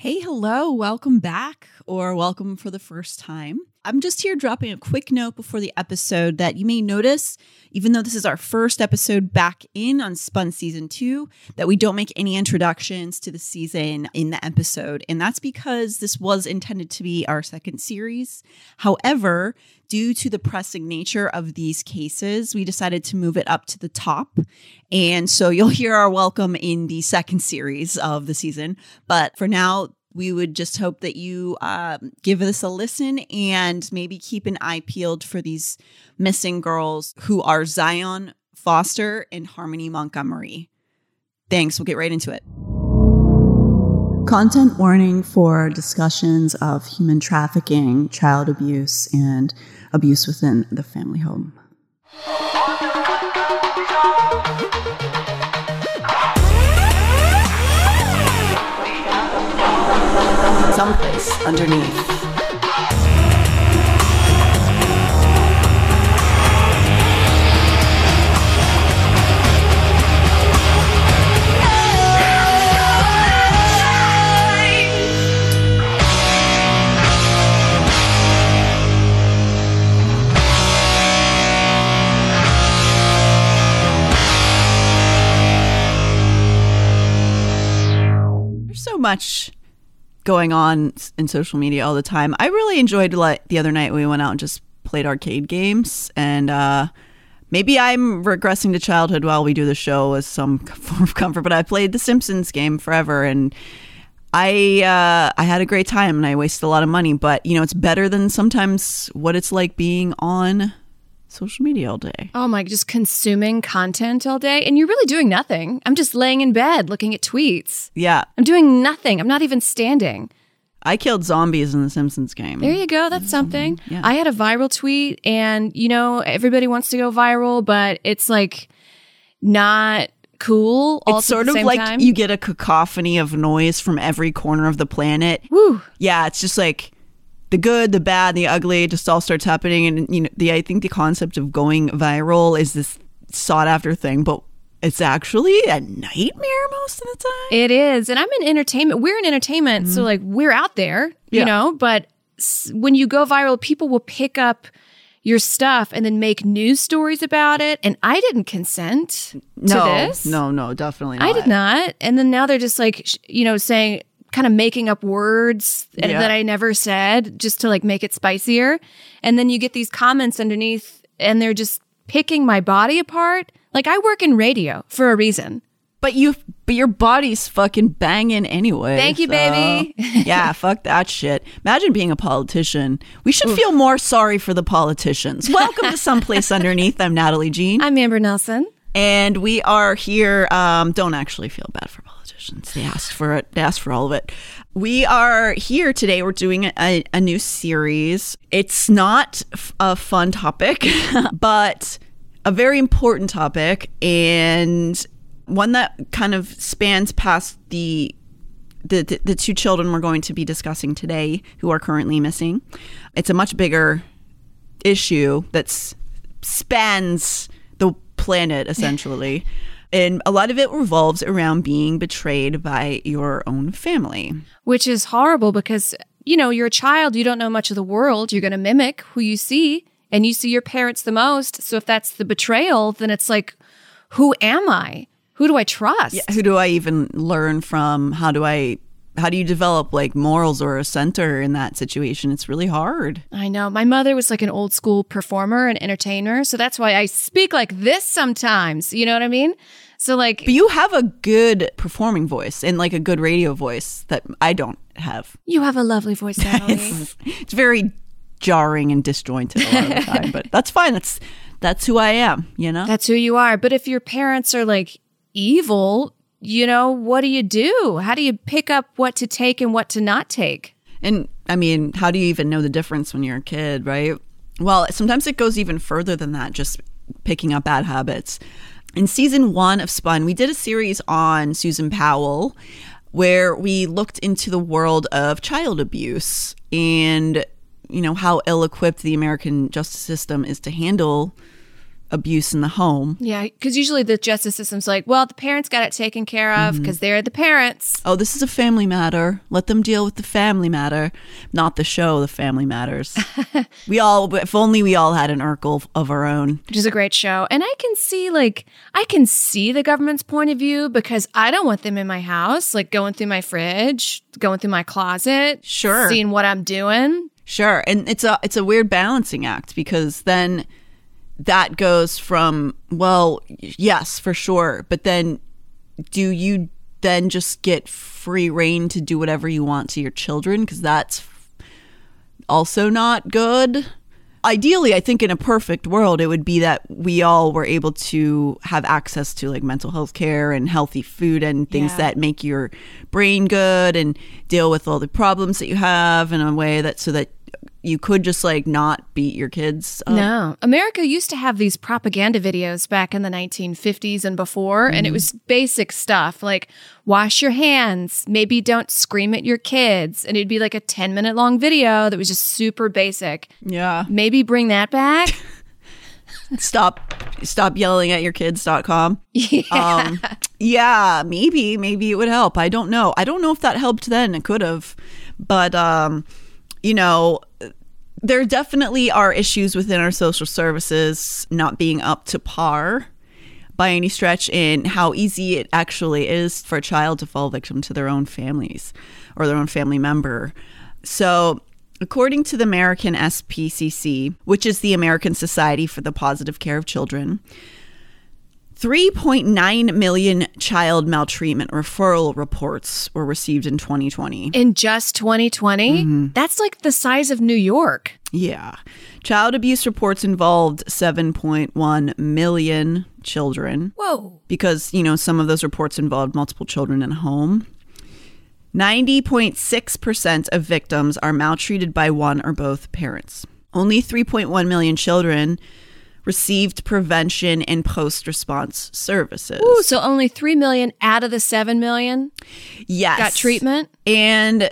Hey, hello, welcome back, or welcome for the first time. I'm just here dropping a quick note before the episode that you may notice, even though this is our first episode back in on Spun Season 2, that we don't make any introductions to the season in the episode. And that's because this was intended to be our second series. However, due to the pressing nature of these cases, we decided to move it up to the top. And so you'll hear our welcome in the second series of the season. But for now, we would just hope that you um, give this a listen and maybe keep an eye peeled for these missing girls who are Zion Foster and Harmony Montgomery. Thanks. We'll get right into it. Content warning for discussions of human trafficking, child abuse, and abuse within the family home. Someplace underneath. Going on in social media all the time. I really enjoyed like the other night we went out and just played arcade games and uh maybe I'm regressing to childhood while we do the show as some form of comfort, but I played the Simpsons game forever and I uh, I had a great time and I wasted a lot of money, but you know it's better than sometimes what it's like being on social media all day. Oh my, just consuming content all day. And you're really doing nothing. I'm just laying in bed looking at tweets. Yeah, I'm doing nothing. I'm not even standing. I killed zombies in the Simpsons game. There you go. That's something. Yeah. I had a viral tweet, and you know, everybody wants to go viral, but it's like not cool. It's sort of like time. you get a cacophony of noise from every corner of the planet. Woo. Yeah, it's just like the good, the bad, the ugly just all starts happening and you know, the I think the concept of going viral is this sought after thing, but it's actually a nightmare most of the time. It is. And I'm in entertainment. We're in entertainment. So, like, we're out there, you Mm-hmm. Yeah. know, but when you go viral, people will pick up your stuff and then make news stories about it. And I didn't consent no, to this. no, no, definitely not. I did not. And then now they're just like, you know, saying, kind of making up words Yeah. that I never said just to like make it spicier. And then you get these comments underneath and they're just picking my body apart. Like I work in radio for a reason. But you, but your body's fucking banging anyway. Thank you, so- baby. yeah, fuck that shit. Imagine being a politician. We should feel more sorry for the politicians. Welcome to Someplace Underneath. I'm Natalie Jean. I'm Amber Nelson. And we are here. Um, don't actually feel bad for politicians. They asked for it. They asked for all of it. We are here today. We're doing a, a new series. It's not a fun topic, but a very important topic and one that kind of spans past the the, the, the two children we're going to be discussing today who are currently missing. It's a much bigger issue that spans planet essentially. and a lot of it revolves around being betrayed by your own family. which is horrible because you know you're a child you don't know much of the world you're going to mimic who you see and you see your parents the most so if that's the betrayal then it's like who am i who do I trust? Yeah, who do I even learn from? How do I how do you develop like morals or a center in that situation? It's really hard. I know. My mother was like an old school performer and entertainer, so that's why I speak like this sometimes. You know what I mean? So like But you have a good performing voice and like a good radio voice that I don't have. you have a lovely voice, Natalie. It's, it's very jarring and disjointed a lot of the time, but that's fine. That's that's who I am, you know? That's who you are. But if your parents are like evil, you know, what do you do? How do you pick up what to take and what to not take? And I mean, how do you even know the difference when you're a kid, right? Well, sometimes it goes even further than that, just picking up bad habits. In season one of Spun, we did a series on Susan Powell where we looked into the world of child abuse and, you know, how ill equipped the American justice system is to handle abuse in the home. Yeah, because usually the justice system's like, well, the parents got it taken care of mm-hmm. because they're the parents. Oh, this is a family matter. Let them deal with the family matter, not the show, The Family Matters. we all, if only we all had an Urkel of our own. which is a great show. And I can see like I can see the government's point of view because I don't want them in my house, like going through my fridge, going through my closet, Sure. seeing what I'm doing. Sure, and it's a it's a weird balancing act because then that goes from well, yes, for sure, but then do you then just get free reign to do whatever you want to your children because that's also not good. Ideally, I think in a perfect world, it would be that we all were able to have access to like mental health care and healthy food and things Yeah. that make your brain good and deal with all the problems that you have in a way that so that you could just like not beat your kids. up. No. America used to have these propaganda videos back in the 1950s and before, and it was basic stuff like wash your hands, maybe don't scream at your kids. And it'd be like a 10 minute long video that was just super basic. Yeah. Maybe bring that back. Stop stop yelling at your kids.com. yeah. Um yeah, maybe maybe it would help. I don't know. I don't know if that helped then. It could have. But um you know, there definitely are issues within our social services not being up to par by any stretch in how easy it actually is for a child to fall victim to their own families or their own family member. So, according to the American SPCC, which is the American Society for the Positive Care of Children, 3.9 million child maltreatment referral reports were received in 2020. in just 2020, mm-hmm. that's like the size of New York. Yeah. Child abuse reports involved 7.1 million children Whoa. because, you know, some of those reports involved multiple children in a home. 90.6% of victims are maltreated by one or both parents. Only 3.1 million children received prevention and post response services. Ooh, so only 3 million out of the 7 million yes. got treatment. And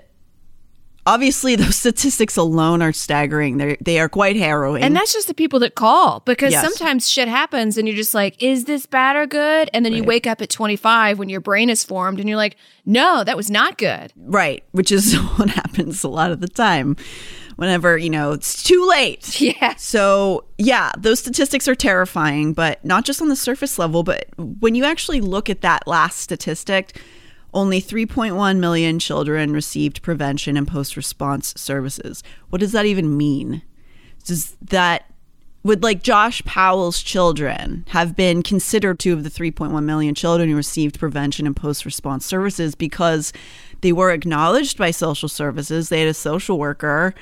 obviously, those statistics alone are staggering. They're, they are quite harrowing. And that's just the people that call because Yes. sometimes shit happens and you're just like, is this bad or good? And then you wake up at 25 when your brain is formed and you're like, no, that was not good. Right, which is what happens a lot of the time whenever, you know, it's too late. Yeah. So, yeah, those statistics are terrifying, but not just on the surface level, but when you actually look at that last statistic, only 3.1 million children received prevention and post response services. What does that even mean? Does that would like Josh Powell's children have been considered two of the 3.1 million children who received prevention and post response services because they were acknowledged by social services, they had a social worker,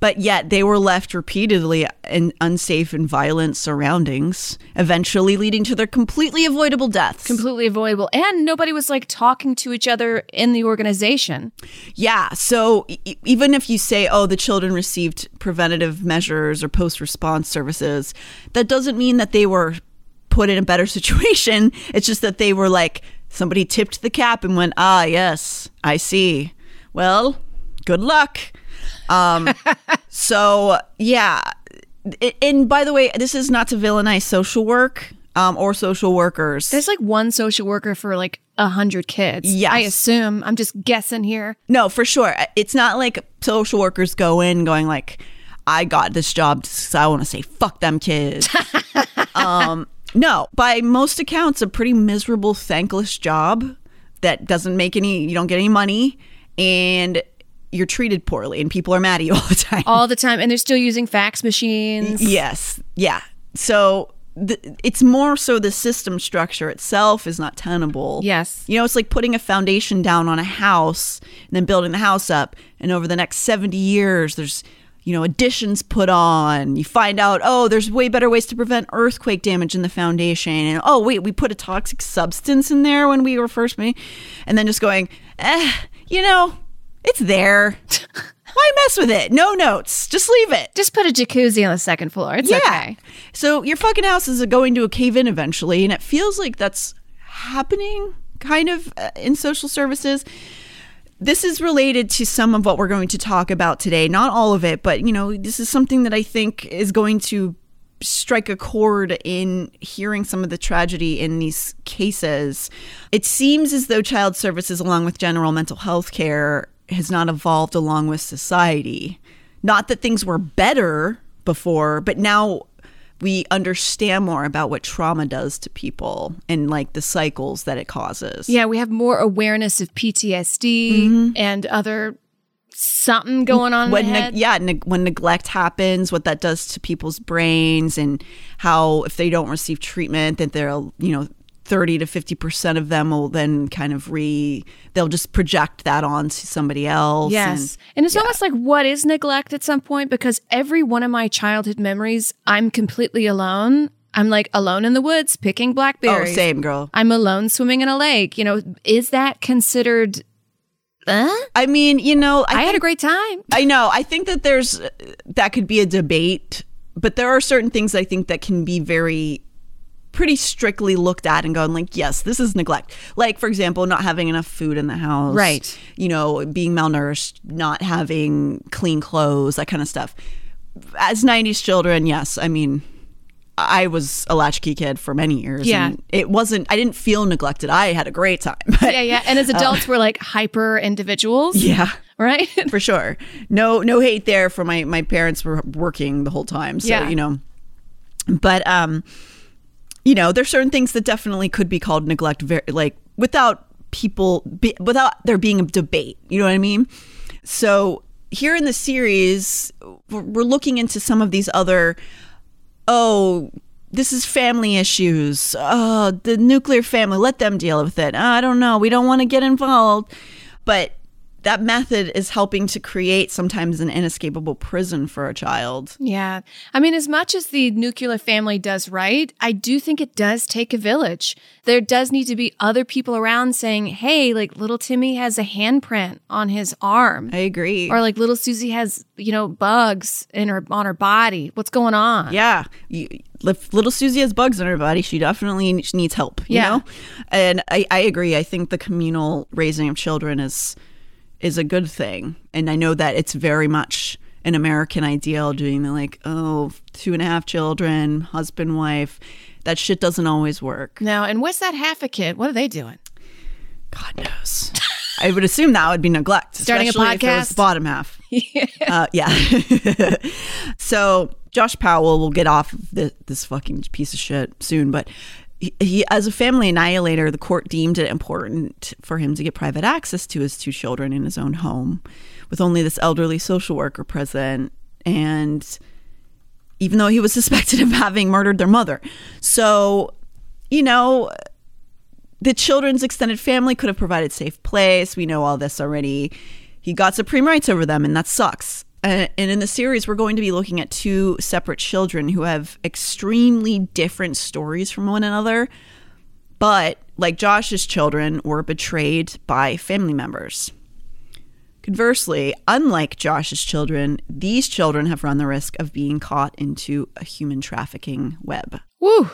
but yet they were left repeatedly in unsafe and violent surroundings, eventually leading to their completely avoidable deaths. Completely avoidable. And nobody was like talking to each other in the organization. Yeah. So e- even if you say, oh, the children received preventative measures or post response services, that doesn't mean that they were put in a better situation. It's just that they were like, somebody tipped the cap and went, ah, yes, I see. Well, good luck. Um, so, yeah. And by the way, this is not to villainize social work um, or social workers. There's like one social worker for like a hundred kids. Yes. I assume. I'm just guessing here. No, for sure. It's not like social workers go in going like, I got this job so I want to say fuck them kids. um, No, by most accounts, a pretty miserable, thankless job that doesn't make any, you don't get any money, and you're treated poorly, and people are mad at you all the time. All the time. And they're still using fax machines. Yes. Yeah. So the, it's more so the system structure itself is not tenable. Yes. You know, it's like putting a foundation down on a house and then building the house up. And over the next 70 years, there's, you know, additions put on. You find out, oh, there's way better ways to prevent earthquake damage in the foundation. And oh, wait, we put a toxic substance in there when we were first made. And then just going, eh, you know, it's there. Why mess with it? No notes. Just leave it. Just put a jacuzzi on the second floor. It's okay. So your fucking house is going to a cave in eventually, and it feels like that's happening kind of uh, in social services. This is related to some of what we're going to talk about today. Not all of it, but you know, this is something that I think is going to strike a chord in hearing some of the tragedy in these cases. It seems as though child services, along with general mental health care, has not evolved along with society. Not that things were better before, but now we understand more about what trauma does to people and like the cycles that it causes. Yeah, we have more awareness of PTSD mm-hmm. and other something going on when in the neg- head. yeah, neg- when neglect happens, what that does to people's brains, and how if they don't receive treatment, that they're you know thirty to fifty percent of them will then kind of re they'll just project that onto somebody else. Yes. and- And, it's almost like what is neglect at some point because every one of my childhood memories, I'm completely alone. I'm like alone in the woods picking blackberries oh, same girl. I'm alone swimming in a lake. You know, is that considered? Uh? I mean, you know, I, I, had a great time. I know. I think that there's that could be a debate, but there are certain things I think that can be very pretty strictly looked at and going like, yes, this is neglect. Like for example, not having enough food in the house. Right. You know, being malnourished, not having clean clothes, that kind of stuff. As 90s children, yes, I mean I was a latchkey kid for many years. Yeah. and it wasn't. I didn't feel neglected. I had a great time. But, Yeah, yeah. And as adults, we're like hyper individuals, yeah. right? for sure. No, no hate there for my my parents were working the whole time, so Yeah. you know. But um, you know, there's certain things that definitely could be called neglect, very like without people be, without there being a debate. You know what I mean? So here in the series, we're we're looking into some of these other oh, this is family issues. Oh, the nuclear family, let them deal with it. I don't know. We don't want to get involved. But that method is helping to create sometimes an inescapable prison for a child. Yeah. I mean, as much as the nuclear family does right, I do think it does take a village. There does need to be other people around saying, hey, like little Timmy has a handprint on his arm. I agree. Or like little Susie has, you know, bugs in her on her body. What's going on? yeah. You, if little Susie has bugs on her body, she definitely needs help, you Yeah. know? And I, I agree. I think the communal raising of children is is a good thing. And I know that it's very much an American ideal doing the like, oh, two and a half children, husband, wife. That shit doesn't always work. No, and what's that half a kid? What are they doing? God knows. I would assume that would be neglect. Starting a especially if it was podcast? bottom half. Uh, yeah. so Josh Powell will get off of this fucking piece of shit soon, but he, as a family annihilator, the court deemed it important for him to get private access to his two children in his own home, with only this elderly social worker present, and even though he was suspected of having murdered their mother, so you know the children's extended family could have provided safe place. We know all this already. He got supreme rights over them, and that sucks. Uh, and in the series, we're going to be looking at two separate children who have extremely different stories from one another. But like Josh's children, were betrayed by family members. Conversely, unlike Josh's children, these children have run the risk of being caught into a human trafficking web. Woo.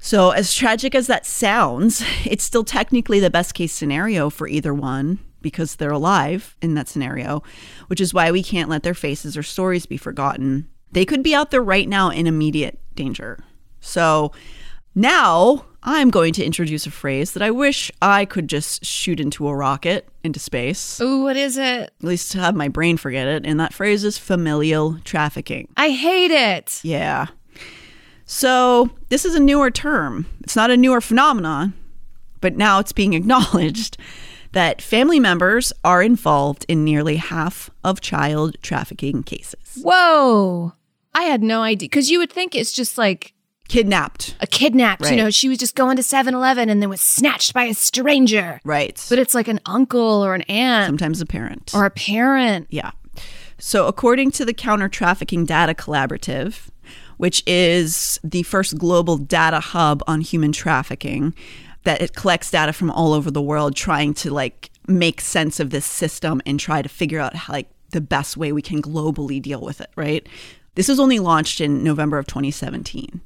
So, as tragic as that sounds, it's still technically the best case scenario for either one because they're alive in that scenario, which is why we can't let their faces or stories be forgotten. They could be out there right now in immediate danger. So, now I'm going to introduce a phrase that I wish I could just shoot into a rocket into space, Ooh, what is it? at least to have my brain forget it. And that phrase is familial trafficking. I hate it. Yeah. So, this is a newer term. It's not a newer phenomenon, but now it's being acknowledged that family members are involved in nearly half of child trafficking cases. Whoa. I had no idea. Because you would think it's just like Kidnapped. a kidnapped, Right. you know, she was just going to 7 Eleven and then was snatched by a stranger. Right. But it's like an uncle or an aunt sometimes a parent. or a parent. Yeah. So, according to the Counter Trafficking Data Collaborative, which is the first global data hub on human trafficking, that it collects data from all over the world, trying to like make sense of this system and try to figure out how, like the best way we can globally deal with it. Right. This was only launched in November of 2017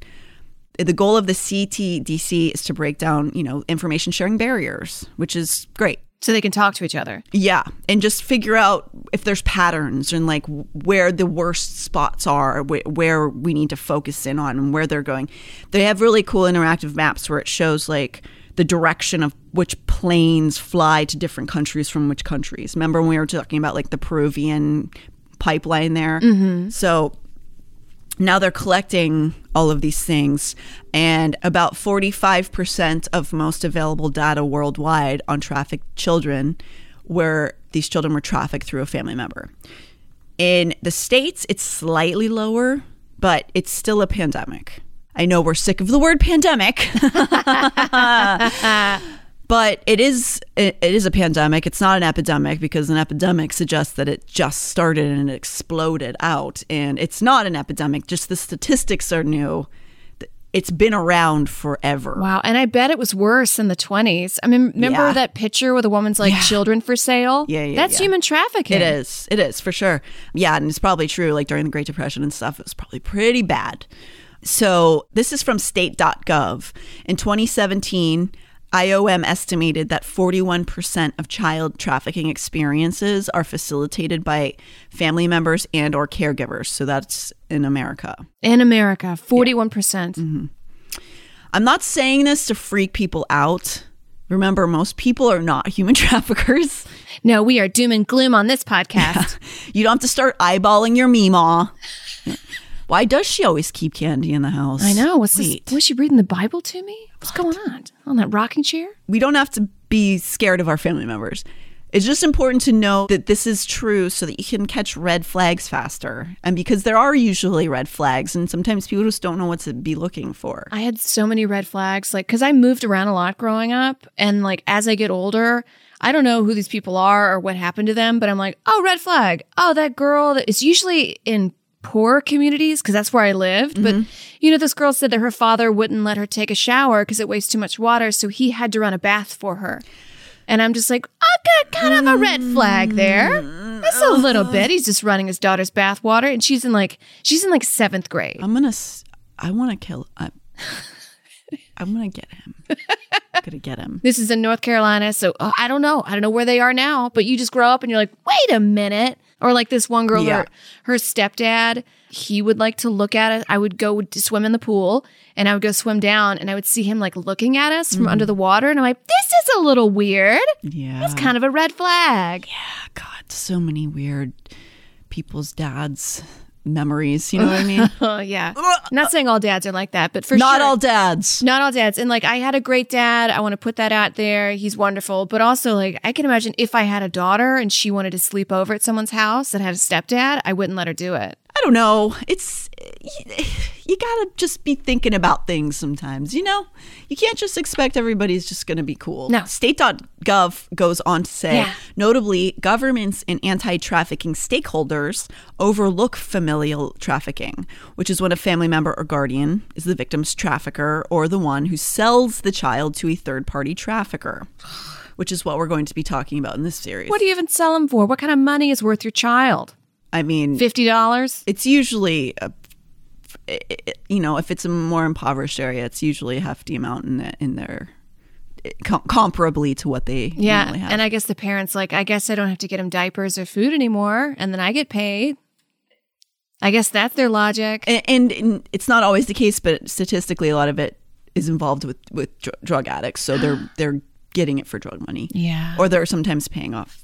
the goal of the CTDC is to break down, you know, information sharing barriers, which is great. So they can talk to each other. Yeah, and just figure out if there's patterns and like where the worst spots are, wh- where we need to focus in on, and where they're going. They have really cool interactive maps where it shows like the direction of which planes fly to different countries from which countries. Remember when we were talking about like the Peruvian pipeline there? Mm-hmm. So now they're collecting all of these things and about 45% of most available data worldwide on trafficked children where these children were trafficked through a family member in the states it's slightly lower but it's still a pandemic i know we're sick of the word pandemic but it is it, is a pandemic it's not an epidemic because an epidemic suggests that it just started and it exploded out and it's not an epidemic just the statistics are new it's been around forever Wow. And I bet it was worse in the 20s. I mean, remember Yeah. that picture where the woman's like children for sale? Yeah, yeah, That's yeah. human trafficking. It is. It is for sure. Yeah, and it's probably true. Like during the Great Depression and stuff, it was probably pretty bad. So this is from state.gov. In 2017, IOM estimated that 41% of child trafficking experiences are facilitated by family members and or caregivers. So that's in America. In America, 41%. percent Mm-hmm. I'm not saying this to freak people out. Remember, most people are not human traffickers. No, we are doom and gloom on this podcast. You don't have to start eyeballing your meemaw. Why does she always keep candy in the house? I know. What's Wait. this? Was she reading the Bible to me? What's going on? On that rocking chair? We don't have to be scared of our family members. It's just important to know that this is true so that you can catch red flags faster. And because there are usually red flags, and sometimes people just don't know what to be looking for. I had so many red flags, like, because I moved around a lot growing up. And, like, as I get older, I don't know who these people are or what happened to them, but I'm like, oh, red flag. Oh, that girl. that is usually in poor communities because that's where I lived. But, mm-hmm. you know, this girl said that her father wouldn't let her take a shower because it wastes too much water. So he had to run a bath for her. And I'm just like, I got kind of a red flag there. Mm. That's a little uh-huh. bit. He's just running his daughter's bath water, and she's in like she's in like seventh grade. I'm gonna. s- I want to kill. I, I'm gonna get him. I'm gonna get him. This is in North Carolina, so uh, I don't know. I don't know where they are now, but you just grow up and you're like, wait a minute. Or like this one girl, Yeah. her, her stepdad, he would like to look at us. I would go swim in the pool and I would go swim down and I would see him like looking at us from mm. under the water. And I'm like, this is a little weird. Yeah. That's kind of a red flag. Yeah. God, so many weird people's dads memories. You know what I mean? Oh, yeah. Not saying all dads are like that, but for Not sure. all dads. Not all dads. And like, I had a great dad. I want to put that out there. He's wonderful. But also, like, I can imagine if I had a daughter and she wanted to sleep over at someone's house that had a stepdad, I wouldn't let her do it. I don't know. It's you gotta just be thinking about things sometimes. You know, you can't just expect everybody's just gonna be cool. No. State.gov goes on to say, Yeah. notably, governments and anti-trafficking stakeholders overlook familial trafficking, which is when a family member or guardian is the victim's trafficker or the one who sells the child to a third-party trafficker. Which is what we're going to be talking about in this series. What do you even sell them for? What kind of money is worth your child? I mean, $50? it's usually a, you know if it's a more impoverished area it's usually a hefty amount in, the, in their com- comparably to what they Yeah. normally have. And I guess the parents, like, I guess I don't have to get them diapers or food anymore. And then I get paid. I guess that's their logic. and, and, and it's not always the case but statistically a lot of it is involved with with dr- drug addicts so they're they're getting it for drug money Yeah. or they're sometimes paying off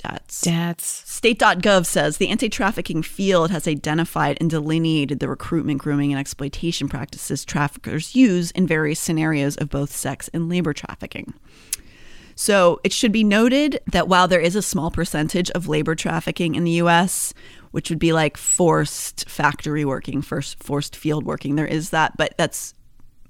That's That's State.gov says the anti trafficking field has identified and delineated the recruitment, grooming, and exploitation practices traffickers use in various scenarios of both sex and labor trafficking. So it should be noted that while there is a small percentage of labor trafficking in the US, which would be like forced factory working, first forced field working, there is that, but that's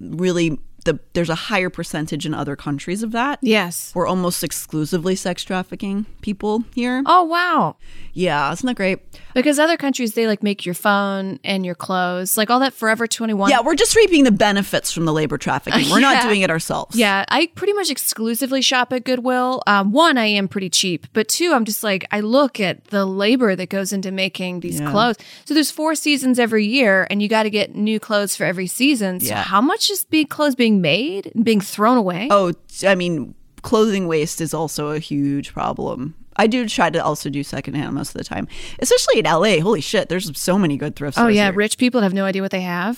really the there's a higher percentage in other countries of that. yes. We're almost exclusively sex trafficking people here. Oh wow. Yeah, isn't that great? Because other countries they like make your phone and your clothes, like all that Forever 21. Yeah, we're just reaping the benefits from the labor trafficking. We're not doing it ourselves. Yeah, I pretty much exclusively shop at Goodwill. Um, one, I am pretty cheap, but two, I'm just like I look at the labor that goes into making these Yeah. clothes. So there's four seasons every year, and you got to get new clothes for every season. So Yeah. how much is being clothes being made and being thrown away? Oh, I mean, clothing waste is also a huge problem. I do try to also do secondhand most of the time, especially in LA. Holy shit, there's so many good thrift Oh yeah, here. rich people have no idea what they have.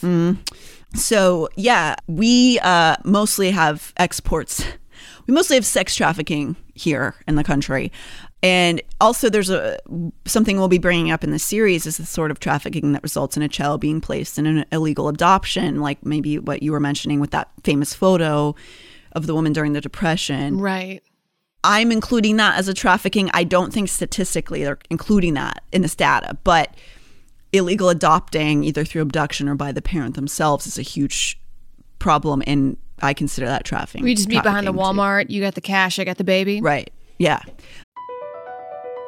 So yeah, we uh, mostly have exports. We mostly have sex trafficking here in the country, and also there's a something we'll be bringing up in the series is the sort of trafficking that results in a child being placed in an illegal adoption, like maybe what you were mentioning with that famous photo of the woman during the depression. Right. I'm including that as a trafficking. I don't think statistically they're including that in this data, but illegal adopting, either through abduction or by the parent themselves, is a huge problem, and I consider that trafficking. We just meet behind the trafficking, too. Walmart. You got the cash. I got the baby. right? Yeah.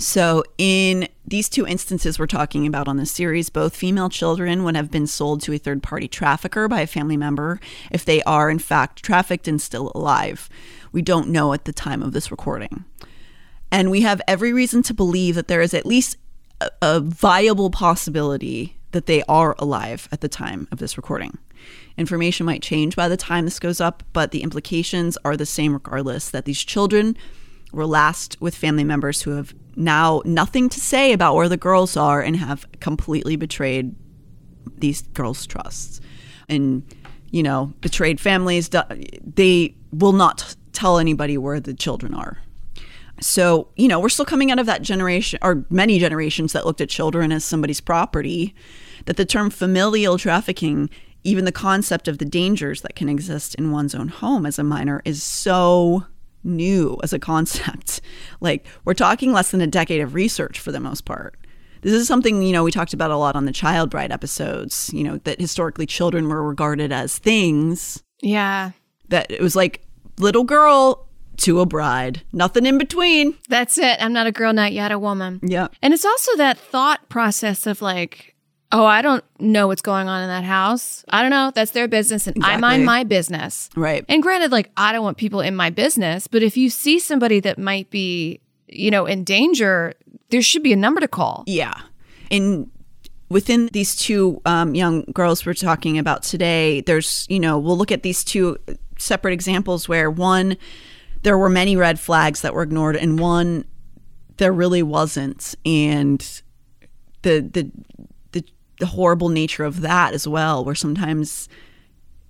So, in these two instances we're talking about on this series, both female children would have been sold to a third party trafficker by a family member if they are, in fact, trafficked and still alive. We don't know at the time of this recording. And we have every reason to believe that there is at least a, a viable possibility that they are alive at the time of this recording. Information might change by the time this goes up, but the implications are the same regardless that these children were last with family members who have now nothing to say about where the girls are and have completely betrayed these girls' trusts. And, you know, betrayed families, they will not tell anybody where the children are. So, you know, we're still coming out of that generation, or many generations that looked at children as somebody's property, that the term familial trafficking, even the concept of the dangers that can exist in one's own home as a minor, is so new as a concept. Like, we're talking less than a decade of research for the most part. This is something, you know, we talked about a lot on the child bride episodes, you know, that historically children were regarded as things Yeah. that it was like little girl to a bride, nothing in between. That's it. I'm not a girl, not yet a woman. Yeah. And it's also that thought process of like, oh, I don't know what's going on in that house. I don't know. That's their business and I mind my business. Right. And granted, like, I don't want people in my business, but if you see somebody that might be, you know, in danger, there should be a number to call. Yeah. And within these two um, young girls we're talking about today, there's, you know, we'll look at these two separate examples where one, there were many red flags that were ignored, and one, there really wasn't. And the, the, the, horrible nature of that as well, where sometimes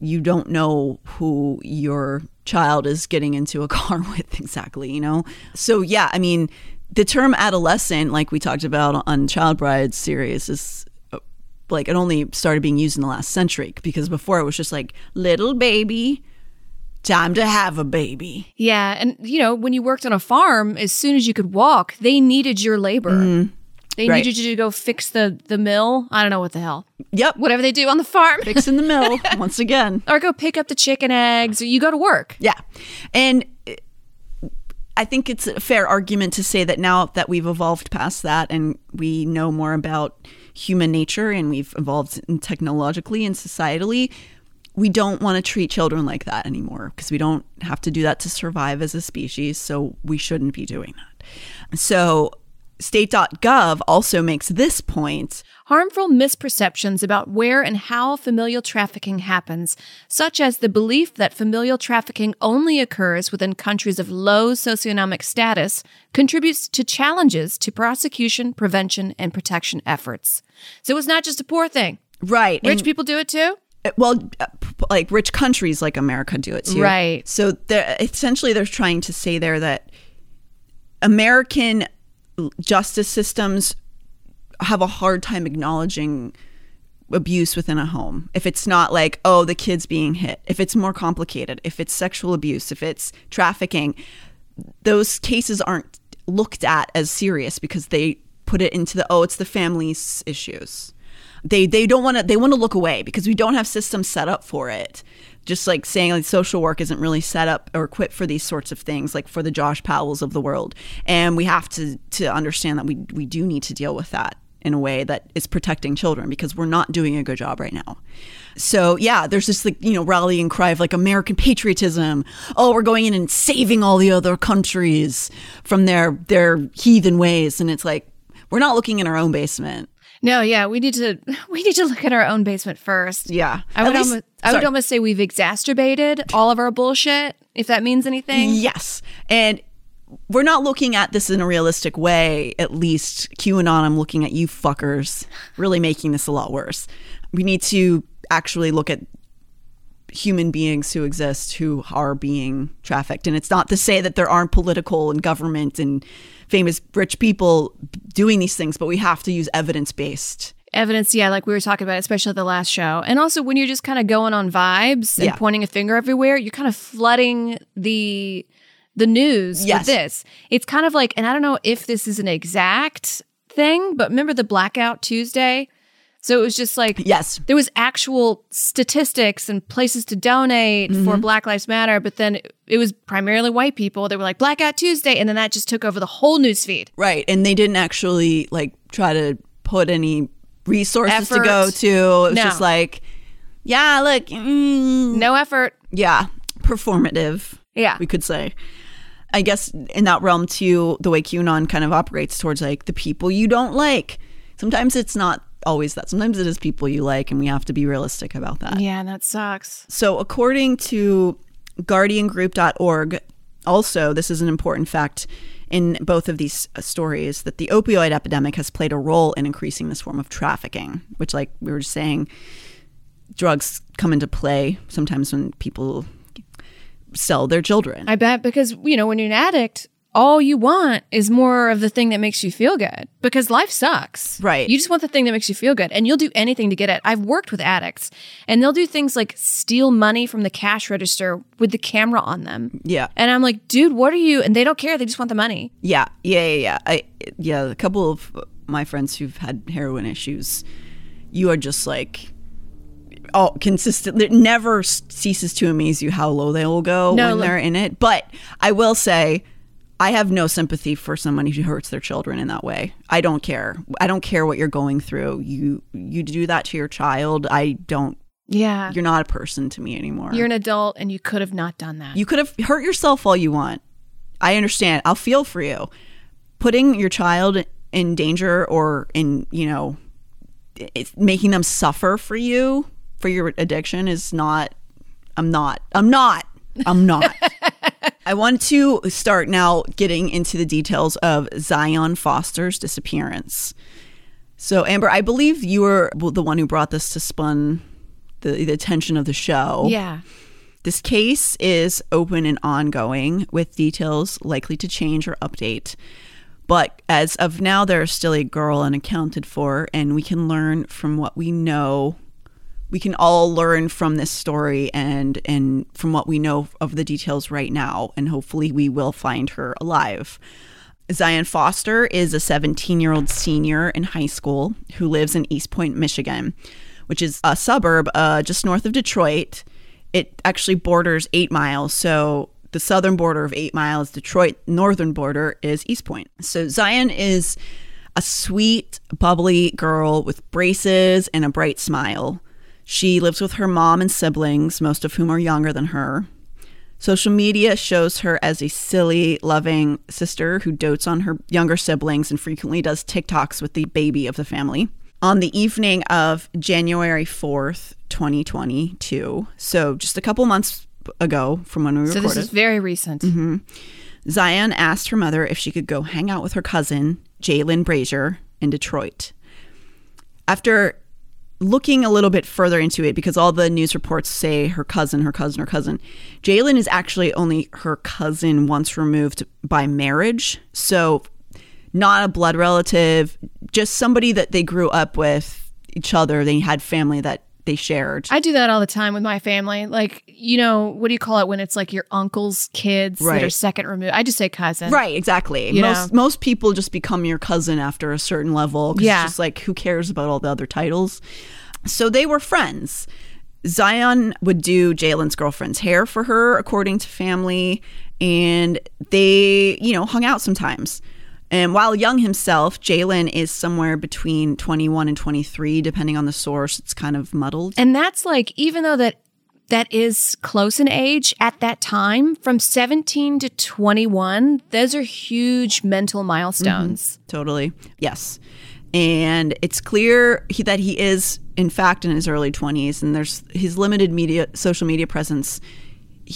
you don't know who your child is getting into a car with exactly, you know? So, yeah, I mean, the term adolescent, like we talked about on Child Bride series, is uh, like it only started being used in the last century because before it was just like little baby Time to have a baby. Yeah. And, you know, when you worked on a farm, as soon as you could walk, they needed your labor. They Right. needed you to go fix the, the mill. I don't know what the hell. Yep. Whatever they do on the farm. Fixing the mill once again. or go pick up the chicken eggs. Or you go to work. Yeah. And uh, I think it's a fair argument to say that now that we've evolved past that and we know more about human nature and we've evolved technologically and societally, we don't want to treat children like that anymore because we don't have to do that to survive as a species. So we shouldn't be doing that. So state.gov also makes this point Harmful misperceptions about where and how familial trafficking happens, such as the belief that familial trafficking only occurs within countries of low socioeconomic status, contributes to challenges to prosecution, prevention, and protection efforts. So it's not just a poor thing. right. Rich and- people do it too. well uh, like rich countries like america do it too Right. so they're essentially they're trying to say there that american justice systems have a hard time acknowledging abuse within a home. If it's not like oh the kid's being hit if it's more complicated if it's sexual abuse if it's trafficking those cases aren't looked at as serious because they put it into the oh it's the family's issues. They they don't want to they want to look away because we don't have systems set up for it just like saying like social work isn't really set up or equipped for these sorts of things like for the josh powells of the world and we have to to understand that we we do need to deal with that in a way that is protecting children because we're not doing a good job right now. So yeah, there's this like you know rallying cry of like American patriotism. Oh, we're going in and saving all the other countries from their their heathen ways, and it's like we're not looking in our own basement. No, yeah, we need to we need to look at our own basement first. Yeah, I would least- almost I would almost say we've exacerbated all of our bullshit, if that means anything. Yes. And we're not looking at this in a realistic way, at least QAnon, I'm looking at you fuckers, really making this a lot worse. We need to actually look at human beings who exist who are being trafficked. And it's not to say that there aren't political and government and famous rich people doing these things, but we have to use evidence based. Evidence, yeah, like we were talking about, especially the last show. And also when you're just kind of going on vibes and Yeah. pointing a finger everywhere, you're kind of flooding the the news Yes. with this. It's kind of like, and I don't know if this is an exact thing, but remember the blackout Tuesday? So it was just like Yes. there was actual statistics and places to donate for Mm-hmm. Black Lives Matter, but then it, it was primarily white people. They were like Blackout Tuesday, and then that just took over the whole news feed. Right. And they didn't actually like try to put any resources to go to. It was No. just like, yeah, look, mm, No effort. yeah, performative. Yeah. we could say. I guess in that realm too, the way QAnon kind of operates towards like the people you don't like. Sometimes it's not always that. Sometimes it is people you like, and we have to be realistic about that. Yeah, that sucks. So, according to guardiangroup.org, also, this is an important fact in both of these uh, stories that the opioid epidemic has played a role in increasing this form of trafficking, which, like we were just saying, drugs come into play sometimes when people sell their children. I bet because, you know, when you're an addict, all you want is more of the thing that makes you feel good because life sucks. Right. You just want the thing that makes you feel good and you'll do anything to get it. I've worked with addicts and they'll do things like steal money from the cash register with the camera on them. yeah. And I'm like, dude, what are you? And they don't care. They just want the money. Yeah, yeah, yeah, yeah. I, yeah, a couple of my friends who've had heroin issues, you are just like, oh, consistent. It never ceases to amaze you how low they will go No, when they're in it. But I will say, I have no sympathy for somebody who hurts their children in that way. I don't care. I don't care what you're going through. You you do that to your child. I don't. Yeah. You're not a person to me anymore. You're an adult and you could have not done that. You could have hurt yourself all you want. I understand. I'll feel for you. Putting your child in danger or in, you know, it's making them suffer for you for your addiction is not I'm not. I'm not. I'm not. I want to start now getting into the details of Zion Foster's disappearance. So, Amber, I believe you were the one who brought this to spun the, the attention of the show. yeah. This case is open and ongoing with details likely to change or update. But as of now, there is still a girl unaccounted for, and we can learn from what we know we can all learn from this story and and from what we know of the details right now and hopefully we will find her alive. Zion Foster is a 17-year-old senior in high school who lives in Eastpointe, Michigan, which is a suburb uh, just north of Detroit. It actually borders 8 miles, so the southern border of 8 miles, Detroit northern border is Eastpointe. So Zion is a sweet, bubbly girl with braces and a bright smile. She lives with her mom and siblings, most of whom are younger than her. Social media shows her as a silly, loving sister who dotes on her younger siblings and frequently does TikToks with the baby of the family. On the evening of January 4th, 2022, so just a couple months ago from when we So recorded, this is very recent. Mm-hmm. Zion asked her mother if she could go hang out with her cousin, Jalen Brazier, in Detroit. After looking a little bit further into it, because all the news reports say her cousin, her cousin, her cousin, Jalen is actually only her cousin once removed by marriage. So, not a blood relative, just somebody that they grew up with each other. They had family that they shared. I do that all the time with my family. Like, you know, what do you call it when it's like your uncle's kids that are second removed? I just say cousin. Right, exactly. You most know? most people just become your cousin after a certain level. Yeah. It's just like who cares about all the other titles? So they were friends. Zion would do Jalen's girlfriend's hair for her, according to family, and they, you know, hung out sometimes. And while young himself, Jalen is somewhere between 21 and 23, depending on the source. It's kind of muddled. And that's like, even though that that is close in age at that time, from 17 to 21, those are huge mental milestones. Mm-hmm. Totally. Yes. And it's clear he, that he is, in fact, in his early 20s, and there's his limited media, social media presence.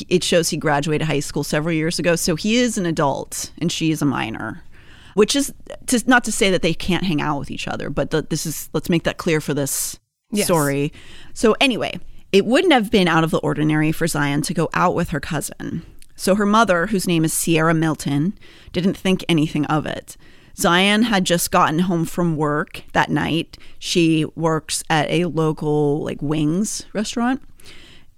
It shows he graduated high school several years ago. So he is an adult and she is a minor, which is to, not to say that they can't hang out with each other, but the, this is, let's make that clear for this Yes. story. So, anyway, it wouldn't have been out of the ordinary for Zion to go out with her cousin. So, her mother, whose name is Sierra Milton, didn't think anything of it. Zion had just gotten home from work that night. She works at a local, like, wings restaurant.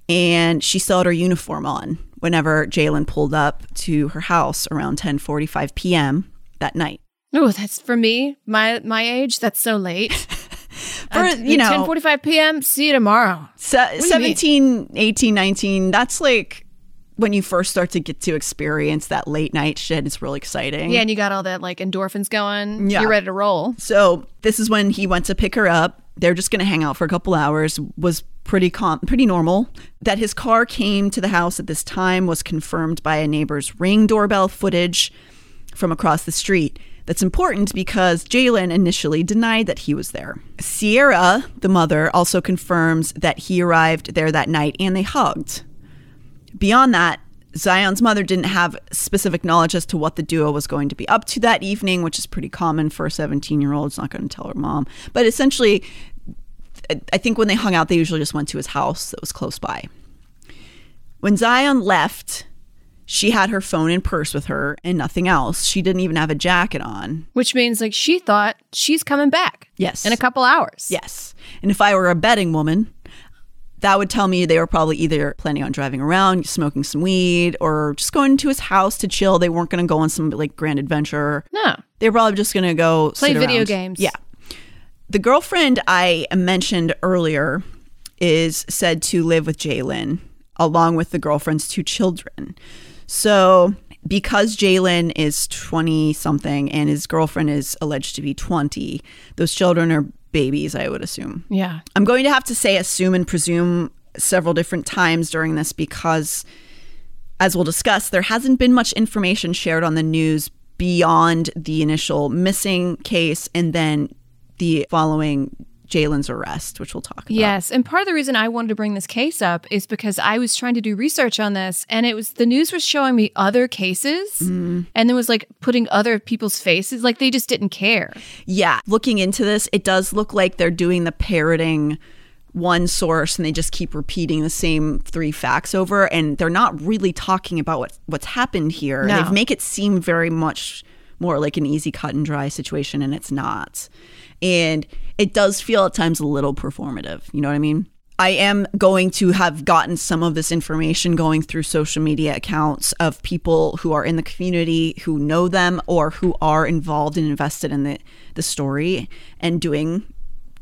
And she still had her uniform on whenever Jalen pulled up to her house around 10:45 p.m. that night. Oh, that's for me, my my age. That's so late. For, you know, 10:45 p.m. See you tomorrow. Se- do you 17, 18, 19, that's like when you first start to get to experience that late night shit. It's really exciting. Yeah, and you got all that like endorphins going. Yeah. You're ready to roll. So this is when he went to pick her up. They're just going to hang out for a couple hours. Was pretty com- pretty normal. That his car came to the house at this time was confirmed by a neighbor's ring doorbell footage from across the street. That's important because Jalen initially denied that he was there. Sierra, the mother, also confirms that he arrived there that night and they hugged. Beyond that, Zion's mother didn't have specific knowledge as to what the duo was going to be up to that evening, which is pretty common for a 17 year old. It's not going to tell her mom. But essentially, I- I think when they hung out, they usually just went to his house that was close by. When Zion left, she had her phone and purse with her and nothing else. She didn't even have a jacket on. Which means like she thought she's coming back. Yes. In a couple hours. Yes. And if I were a betting woman, that would tell me they were probably either planning on driving around, smoking some weed, or just going to his house to chill. They weren't going to go on some like grand adventure. No. They were probably just going to go Play video around. games. Yeah. The girlfriend I mentioned earlier is said to live with Jalen along with the girlfriend's two children. So, because Jalen is 20 something and his girlfriend is alleged to be 20, those children are babies, I would assume. Yeah. I'm going to have to say assume and presume several different times during this because, as we'll discuss, there hasn't been much information shared on the news beyond the initial missing case and then the following Jalen's arrest, which we'll talk about. Yes. And part of the reason I wanted to bring this case up is because I was trying to do research on this and it was the news was showing me other cases mm-hmm. and then was like putting other people's faces. Like they just didn't care. Yeah. Looking into this, it does look like they're doing the parroting one source and they just keep repeating the same three facts over and they're not really talking about what, what's happened here. No. They make it seem very much more like an easy cut and dry situation and it's not. And it does feel at times a little performative. You know what I mean? I am going to have gotten some of this information going through social media accounts of people who are in the community who know them or who are involved and invested in the, the story and doing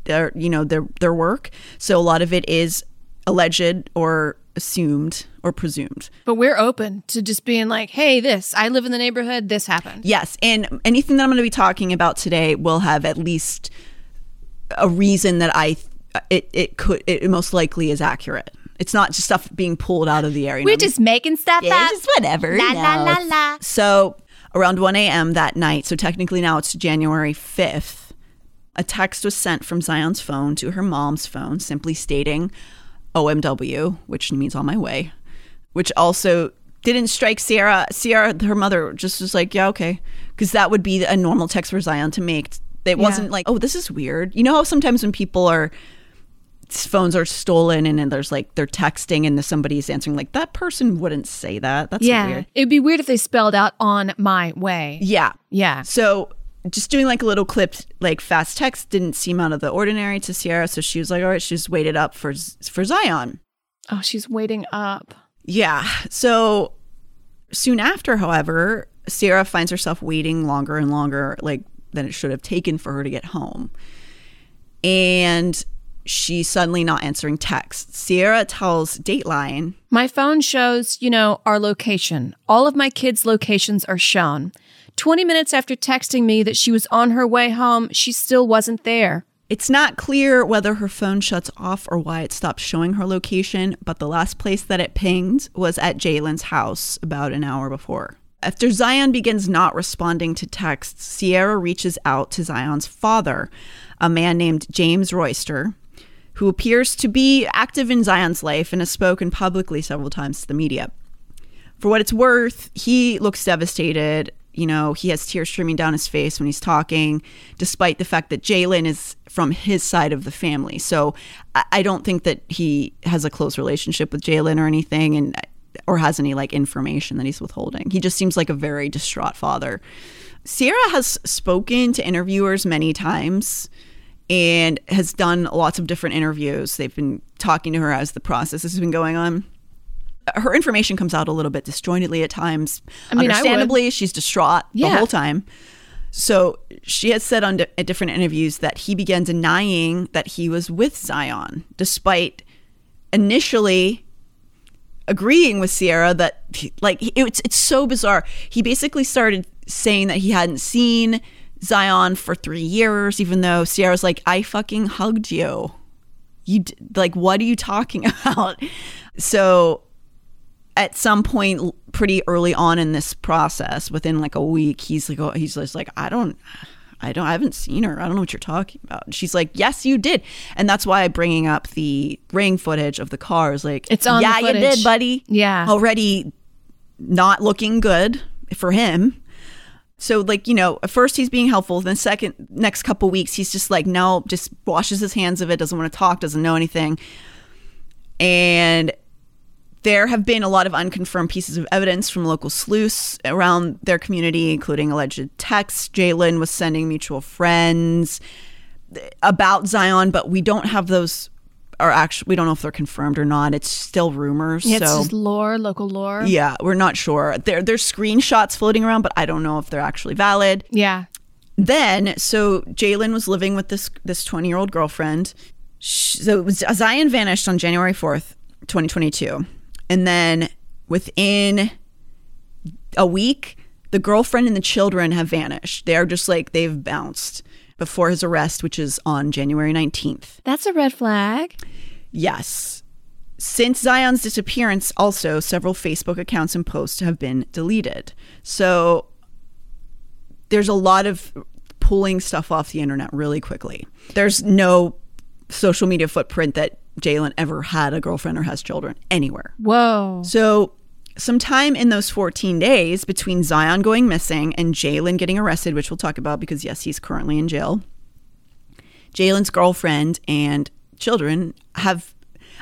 their you know their their work. So a lot of it is alleged or assumed or presumed. But we're open to just being like, hey, this, I live in the neighborhood, this happened. Yes, and anything that I'm going to be talking about today will have at least a reason that I it it could it most likely is accurate. It's not just stuff being pulled out of the air. We're just making stuff Yeah, up. just whatever. La la la la. So around 1 a.m. that night, so technically now it's January 5th, a text was sent from Zion's phone to her mom's phone simply stating OMW, which means on my way, which also didn't strike Sierra. Sierra, her mother, just was like, yeah, okay. Because that would be a normal text for Zion to make. It wasn't like, oh, this is weird. You know how sometimes when people are phones are stolen and then there's like they're texting and somebody's answering like that person wouldn't say that. That's yeah. weird. It'd be weird if they spelled out on my way. Yeah. Yeah. So just doing like a little clip, like fast text, didn't seem out of the ordinary to Sierra. So she was like, all right, she's waited up for for Zion. Oh, she's waiting up. Yeah. So soon after, however, Sierra finds herself waiting longer and longer, like than it should have taken for her to get home. And she's suddenly not answering texts. Sierra tells Dateline, My phone shows, you know, our location. All of my kids' locations are shown. 20 minutes after texting me that she was on her way home, she still wasn't there. It's not clear whether her phone shuts off or why it stopped showing her location, but the last place that it pinged was at Jalen's house about an hour before. After Zion begins not responding to texts, Sierra reaches out to Zion's father, a man named James Royster, who appears to be active in Zion's life and has spoken publicly several times to the media. For what it's worth, he looks devastated. You know, he has tears streaming down his face when he's talking, despite the fact that Jalen is from his side of the family. So I, don't think that he has a close relationship with Jalen or anything, and or has any like information that he's withholding. He just seems like a very distraught father. Sierra has spoken to interviewers many times and has done lots of different interviews. They've been talking to her as the process has been going on her information comes out a little bit disjointedly at times. I mean, I. Understandably, she's distraught the whole time. So she has said on di- at different interviews that he began denying that he was with Zion, despite initially agreeing with Sierra that like it's it's so bizarre. He basically started saying that he hadn't seen Zion for 3 years even though Sierra's like I fucking hugged you. You d- like what are you talking about? So at some point pretty early on in this process within like a week he's like oh, he's just like I don't I don't I haven't seen her. I don't know what you're talking about. And she's like, "Yes, you did." And that's why I'm bringing up the ring footage of the cars like It's on Yeah, you did, buddy. Yeah. Already not looking good for him. So like, you know, at first he's being helpful, then second next couple weeks he's just like, "No, just washes his hands of it, doesn't want to talk, doesn't know anything." And there have been a lot of unconfirmed pieces of evidence from local sleuths around their community, including alleged texts Jalen was sending mutual friends about Zion, but we don't have those. Are actually we don't know if they're confirmed or not. It's still rumors. Yeah, it's so just lore, local lore. yeah, we're not sure. There there's screenshots floating around, but I don't know if they're actually valid Yeah. then so Jalen was living with this this 20 year old girlfriend. So it was Zion vanished on January 4th, 2022, and then within a week, the girlfriend and the children have vanished. They're just like they've bounced before his arrest, which is on January 19th. That's a red flag. Yes. Since Zion's disappearance, also several Facebook accounts and posts have been deleted. So there's a lot of pulling stuff off the internet really quickly. There's no social media footprint that Jalen ever had a girlfriend or has children anywhere. Whoa. So, sometime in those 14 days between Zion going missing and Jalen getting arrested, which we'll talk about because, yes, he's currently in jail, Jalen's girlfriend and children have,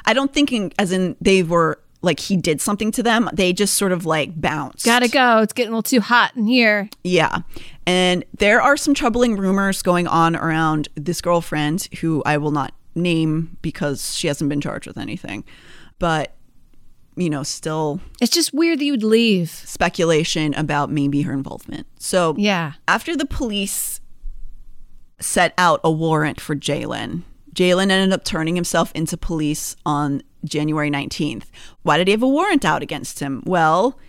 I don't think, in, as in they were like he did something to them, they just sort of like bounced. Gotta go. It's getting a little too hot in here. Yeah. And there are some troubling rumors going on around this girlfriend who I will not name because she hasn't been charged with anything. But, you know, still It's just weird that you would leave. speculation about maybe her involvement. So, Yeah. after the police set out a warrant for Jalen, Jalen ended up turning himself into police on January 19th. Why did he have a warrant out against him? Well,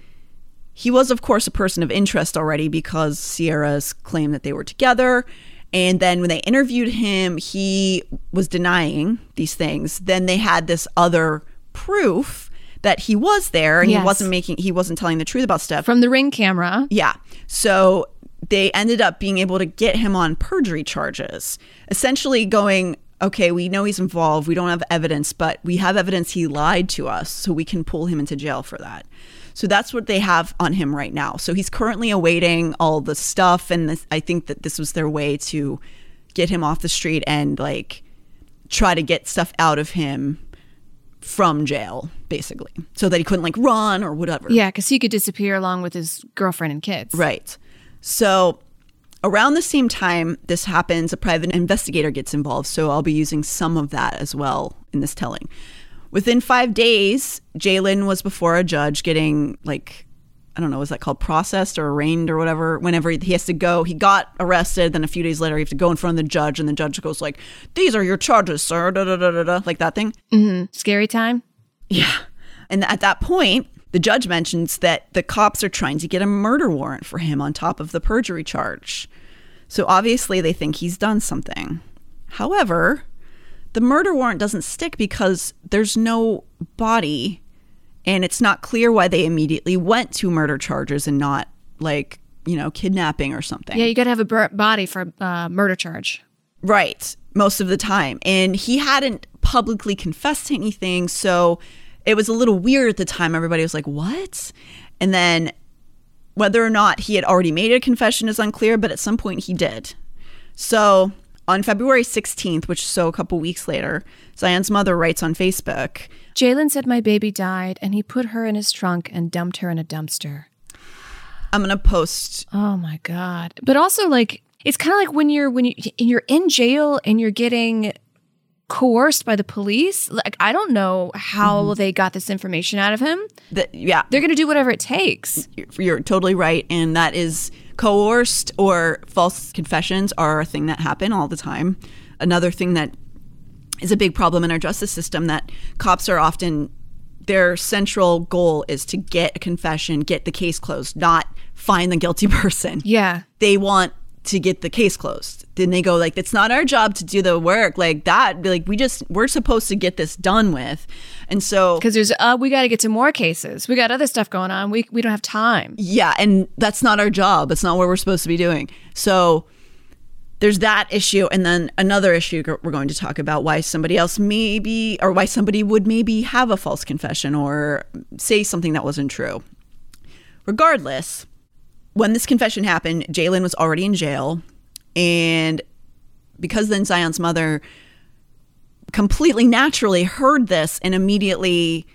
he was, of course, a person of interest already because Sierra's claimed that they were together. And then when they interviewed him, he was denying these things. Then they had this other proof that he was there and Yes. he wasn't making, he wasn't telling the truth about stuff. From the ring camera. Yeah. So they ended up being able to get him on perjury charges, essentially going, okay, we know he's involved. We don't have evidence, but we have evidence he lied to us, so we can pull him into jail for that. So that's what they have on him right now. So he's currently awaiting all the stuff, and this, I think that this was their way to get him off the street and like try to get stuff out of him from jail, basically, so that he couldn't like run or whatever. Yeah, because he could disappear along with his girlfriend and kids. Right. So around the same time this happens, a private investigator gets involved. So I'll be using some of that as well in this telling. Within five days, Jalen was before a judge getting like I don't know, was that called processed or arraigned or whatever? Whenever he has to go, he got arrested. Then a few days later, he has to go in front of the judge, and the judge goes like, "These are your charges, sir." Da da da da da, like that thing. Mm-hmm. Scary time. Yeah. And at that point, the judge mentions that the cops are trying to get a murder warrant for him on top of the perjury charge. So obviously they think he's done something. However, the murder warrant doesn't stick because there's no body and it's not clear why they immediately went to murder charges and not like, you know, kidnapping or something. Yeah, you got to have a bur- body for uh, murder charge. Right, most of the time. And he hadn't publicly confessed to anything. So it was a little weird at the time. Everybody was like, what? And then whether or not he had already made a confession is unclear, but at some point he did. So on February 16th, which is so a couple weeks later, Zion's mother writes on Facebook, Jalen said my baby died and he put her in his trunk and dumped her in a dumpster. I'm going to post Oh my god. But also like it's kind of like when you're when you you're in jail and you're getting coerced by the police. Like I don't know how mm-hmm. they got this information out of him. that, yeah, They're going to do whatever it takes. you're, you're totally right. And that is coerced or false confessions are a thing that happen all the time. Another thing that is a big problem in our justice system that cops are often their central goal is to get a confession, get the case closed, not find the guilty person. Yeah. They want to get the case closed. Then they go like, "It's not our job to do the work like that. Like we just we're supposed to get this done with." And so Cuz there's uh we got to get to more cases. We got other stuff going on. We we don't have time. Yeah, and that's not our job. It's not what we're supposed to be doing. So there's that issue, and then another issue we're going to talk about why somebody else maybe, or why somebody would maybe have a false confession or say something that wasn't true. Regardless, when this confession happened, Jalen was already in jail, and because then Zion's mother completely naturally heard this and immediately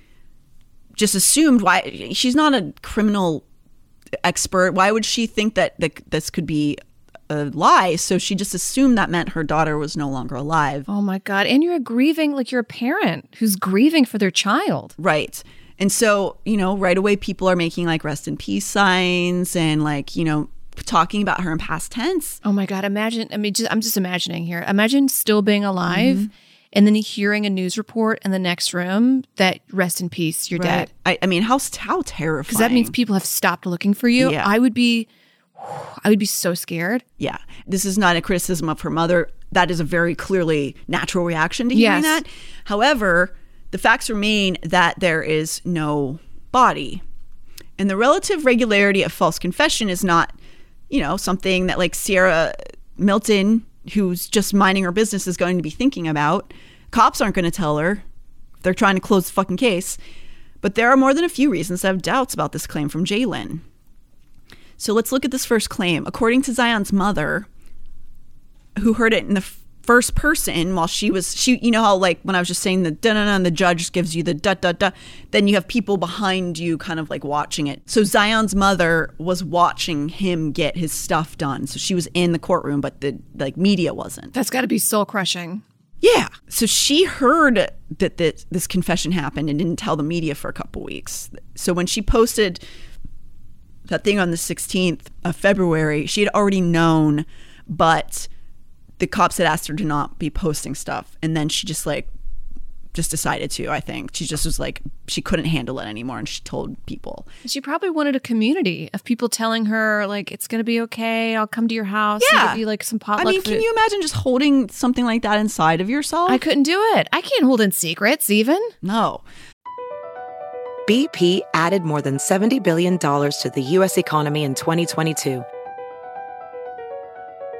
just assumed why she's not a criminal expert. Why would she think that, that this could be a lie? So she just assumed that meant her daughter was no longer alive. Oh my god. And you're grieving like you're a parent who's grieving for their child. Right. And so, you know, right away people are making like rest in peace signs and like, you know, talking about her in past tense. Oh my god, imagine I mean just I'm just imagining here. Imagine still being alive mm-hmm. and then hearing a news report in the next room that rest in peace, you're dead. I, I mean, how how terrifying. Because that means people have stopped looking for you. Yeah. I would be I would be so scared. Yeah. This is not a criticism of her mother. That is a very clearly natural reaction to hearing Yes. that. However, the facts remain that there is no body. And the relative regularity of false confession is not, you know, something that like Sierra Milton, who's just minding her business, is going to be thinking about. Cops aren't going to tell her. They're trying to close the fucking case. But there are more than a few reasons to have doubts about this claim from Jalen. So let's look at this first claim. According to Zion's mother, who heard it in the first person while she was she you know how like when I was just saying the da da da and the judge gives you the da da da then you have people behind you kind of like watching it. So Zion's mother was watching him get his stuff done. So she was in the courtroom but the like media wasn't. That's got to be soul crushing. Yeah. So she heard that this, this confession happened and didn't tell the media for a couple weeks. So when she posted that thing on the 16th of February, she had already known, but the cops had asked her to not be posting stuff. And then she just like just decided to, I think. She just was like she couldn't handle it anymore and she told people. She probably wanted a community of people telling her like it's going to be okay. I'll come to your house Yeah. give you like some potluck I mean, food. can you imagine just holding something like that inside of yourself? I couldn't do it. I can't hold in secrets even. no. BP added more than $70 billion to the U.S. economy in 2022.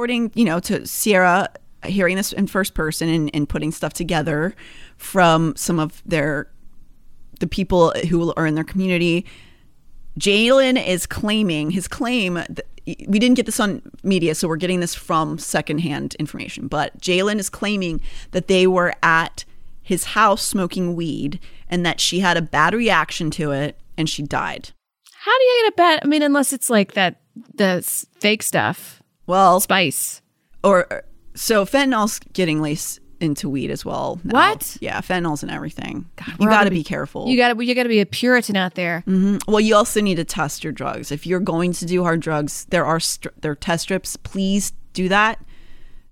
According, you know, to Sierra hearing this in first person and, and putting stuff together from some of their the people who are in their community. Jalen is claiming his claim. That, we didn't get this on media, so we're getting this from secondhand information. But Jalen is claiming that they were at his house smoking weed and that she had a bad reaction to it and she died. How do you get a bet? I mean, unless it's like that the fake stuff, Well, spice. or so fentanyl's getting laced into weed as well. now. What? Yeah, fentanyl's and everything. you got to be, be- careful. You got to you got to be a Puritan out there. Mm-hmm. well, you also need to test your drugs. If you're going to do hard drugs, there are there are test strips. Please do that.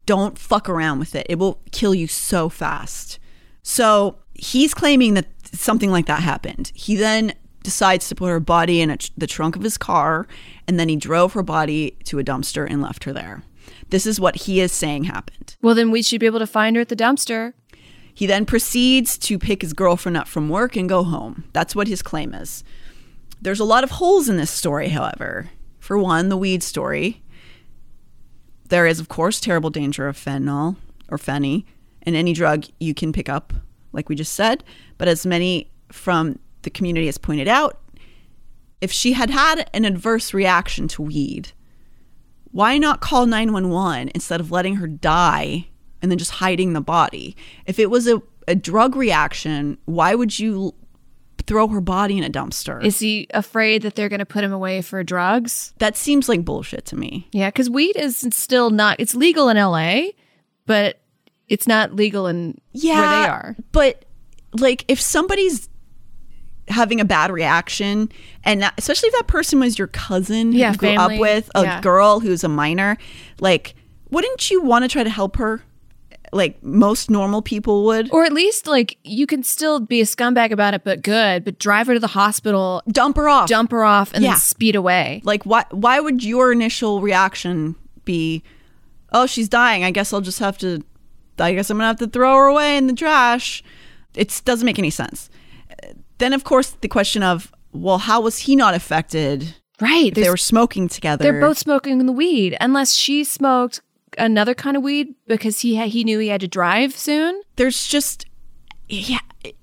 Don't fuck around with it. It will kill you so fast. So he's claiming that something like that happened. He then decides to put her body in a tr- the trunk of his car, and then he drove her body to a dumpster and left her there. This is what he is saying happened. Well, then we should be able to find her at the dumpster. He then proceeds to pick his girlfriend up from work and go home. That's what his claim is. There's a lot of holes in this story, however. For one, the weed story. There is, of course, terrible danger of fentanyl or fenny in any drug you can pick up, like we just said. But as many from the community has pointed out, if she had had an adverse reaction to weed, why not call 911 instead of letting her die and then just hiding the body? If it was a, a drug reaction, why would you throw her body in a dumpster? Is he afraid that they're going to put him away for drugs? that seems like bullshit to me. Yeah, because weed is still not. It's legal in L.A., but it's not legal in Yeah. where they are. But like if somebody's having a bad reaction and that, especially if that person was your cousin who Yeah, you grew family. up with, a Yeah. girl who's a minor, like wouldn't you want to try to help her? Like most normal people would. Or at least like you can still be a scumbag about it, but good. But drive her to the hospital, dump her off. dump her off, and Yeah. then speed away. Like why why would your initial reaction be, "Oh, she's dying. I guess I'll just have to I guess I'm to have to throw her away in the trash." It doesn't make any sense. Then of course the question of, well, how was he not affected? Right? If they were smoking together. They're both smoking the weed, unless she smoked another kind of weed because he ha- he knew he had to drive soon. There's just yeah, it-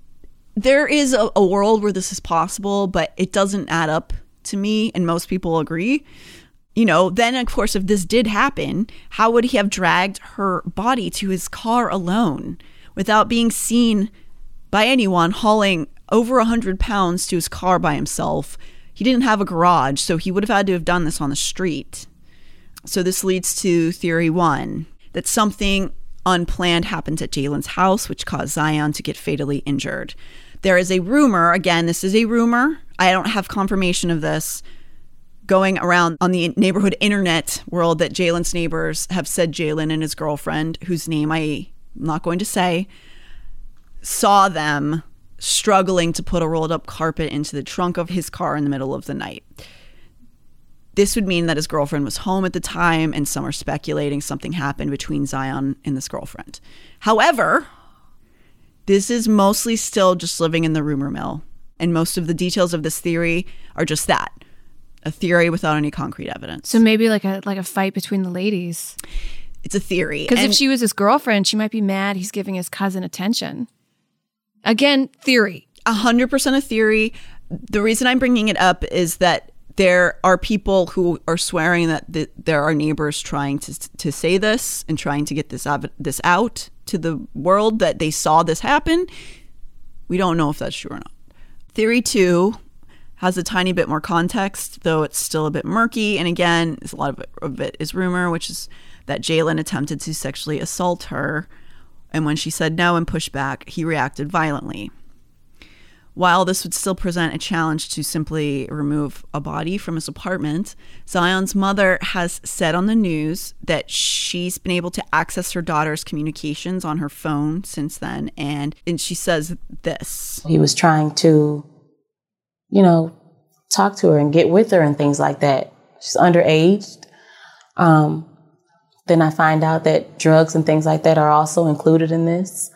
there is a, a world where this is possible, but it doesn't add up to me and most people agree. You know, then of course if this did happen, how would he have dragged her body to his car alone without being seen by anyone hauling over a hundred pounds to his car by himself? He didn't have a garage, so he would have had to have done this on the street. So this leads to theory one that something unplanned happened at Jalen's house, which caused Zion to get fatally injured. There is a rumor, again, this is a rumor. I don't have confirmation of this going around on the neighborhood internet world that Jalen's neighbors have said Jalen and his girlfriend, whose name I'm not going to say, saw them struggling to put a rolled up carpet into the trunk of his car in the middle of the night. This would mean that his girlfriend was home at the time, and some are speculating something happened between Zion and this girlfriend. However, this is mostly still just living in the rumor mill, and most of the details of this theory are just that a theory without any concrete evidence. So maybe like a like a fight between the ladies. it's a theory. Because if she was his girlfriend, she might be mad he's giving his cousin attention. Again, theory. a hundred percent a theory. The reason I'm bringing it up is that there are people who are swearing that th- there are neighbors trying to to say this and trying to get this av- this out to the world that they saw this happen. We don't know if that's true or not. Theory two has a tiny bit more context, though it's still a bit murky. And again, a lot of it, of it is rumor, which is that Jalen attempted to sexually assault her. And when she said no and pushed back, he reacted violently. While this would still present a challenge to simply remove a body from his apartment, Zion's mother has said on the news that she's been able to access her daughter's communications on her phone since then. And, and she says this He was trying to, you know, talk to her and get with her and things like that. She's underage. Um, then I find out that drugs and things like that are also included in this.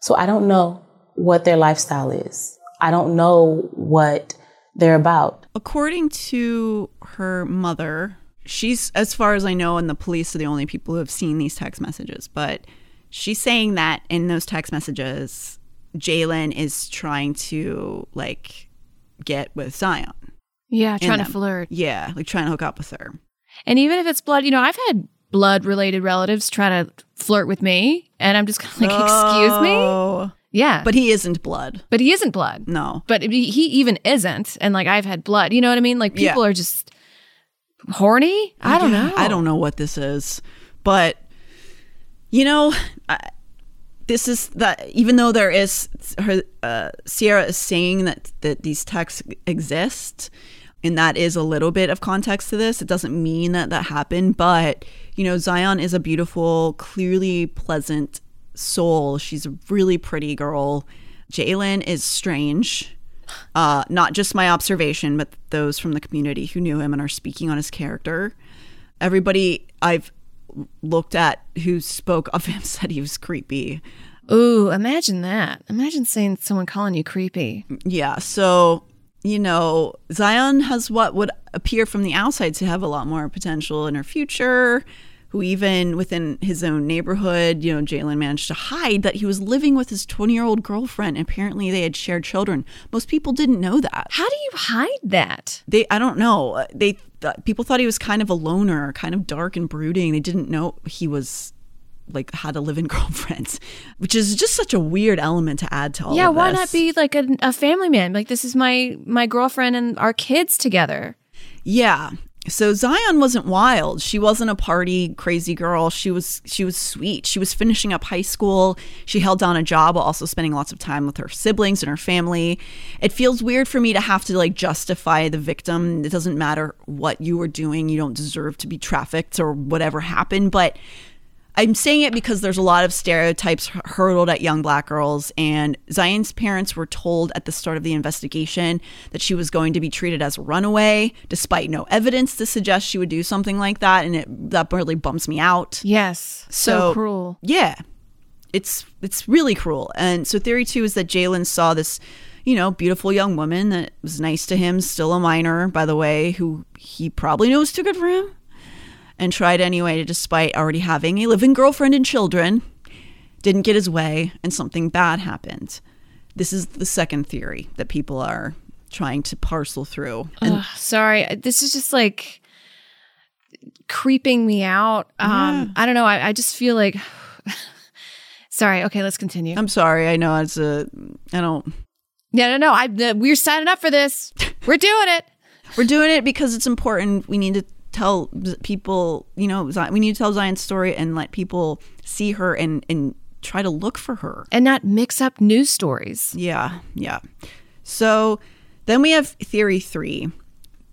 So I don't know what their lifestyle is. I don't know what they're about. According to her mother, she's, as far as I know, and the police are the only people who have seen these text messages, but she's saying that in those text messages, Jalen is trying to like get with Zion. Yeah, trying to flirt. Yeah, like trying to hook up with her. And even if it's blood, you know, I've had blood related relatives try to flirt with me, and I'm just kind of like, excuse me? Oh. Yeah. But he isn't blood. but he isn't blood. No. But he even isn't. And like, I've had blood. You know what I mean? Like, Yeah. people are just horny. I don't Yeah, know. I don't know what this is, but you know, I, this is that. Even though there is her, uh, Sierra is saying that that these texts exist, and that is a little bit of context to this. It doesn't mean that that happened, but you know, Zion is a beautiful, clearly pleasant soul. She's a really pretty girl. Jalen is strange. Uh, not just my observation, but those from the community who knew him and are speaking on his character. Everybody I've looked at who spoke of him said he was creepy. Ooh, imagine that. Imagine saying someone calling you creepy. Yeah, so you know, Zion has what would appear from the outside to have a lot more potential in her future. Who even within his own neighborhood, you know, Jalen managed to hide that he was living with his 20 year old girlfriend. Apparently, they had shared children. Most people didn't know that. How do you hide that? they i don't know uh, they th- people thought he was kind of a loner kind of dark and brooding they didn't know he was like had a live-in girlfriend which is just such a weird element to add to all yeah, why not be like a, a family man? Like, this is my my girlfriend and our kids together. yeah so zion wasn't wild. She wasn't a party crazy girl. She was she was sweet. She was finishing up high school. She held down a job while also spending lots of time with her siblings and her family. It feels weird for me to have to like justify the victim. It doesn't matter what you were doing. You don't deserve to be trafficked or whatever happened. But I'm saying it because there's a lot of stereotypes hurled at young black girls, and Zion's parents were told at the start of the investigation that she was going to be treated as a runaway, despite no evidence to suggest she would do something like that, and it that really bumps me out. Yes, so, So- cruel. Yeah, it's it's really cruel. And so theory two is that Jalen saw this, you know, beautiful young woman that was nice to him, still a minor, by the way, who he probably knows too good for him, and tried anyway, to despite already having a living girlfriend and children. Didn't get his way, and something bad happened. This is the second theory that people are trying to parcel through. And Ugh, sorry, this is just like creeping me out. Um, I don't know. I, I just feel like. sorry. Okay, let's continue. I'm sorry, I know it's a, I don't, yeah, no, no. I we're signing up for this. We're doing it. We're doing it because it's important. We need to tell people, you know, we need to tell Zion's story and let people see her and and try to look for her. and not mix up news stories. Yeah, yeah. So then we have theory three,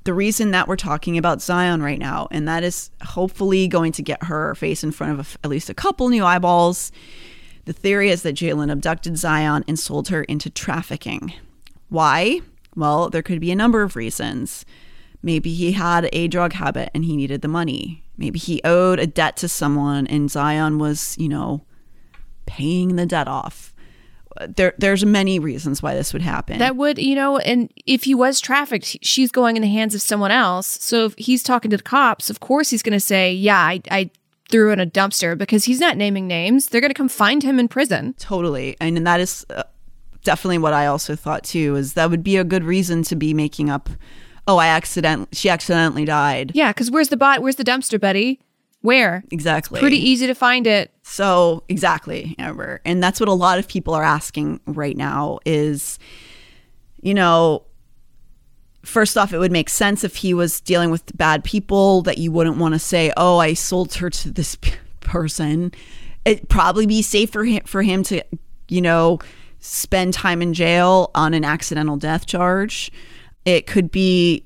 the reason that we're talking about Zion right now, and that is hopefully going to get her face in front of a at least a couple new eyeballs. The theory is that Jalen abducted Zion and sold her into trafficking. Why? Well, there could be a number of reasons. Maybe he had a drug habit and he needed the money. Maybe he owed a debt to someone and Zion was, you know, paying the debt off. There, there's many reasons why this would happen. That would, you know, and if he was trafficked, she's going in the hands of someone else. So if he's talking to the cops, of course he's going to say, "Yeah, I, I threw in a dumpster," because he's not naming names. They're going to come find him in prison. Totally, and, and that is uh, definitely what I also thought too. Is that would be a good reason to be making up. Oh, I accident. She accidentally died. Yeah, because where's the bot? Where's the dumpster, buddy? Where? Exactly. Pretty easy to find it. So exactly, Amber, and that's what a lot of people are asking right now. Is you know, first off, it would make sense if he was dealing with bad people that you wouldn't want to say, "Oh, I sold her to this p- person." It'd probably be safer for him for him to, you know, spend time in jail on an accidental death charge. It could be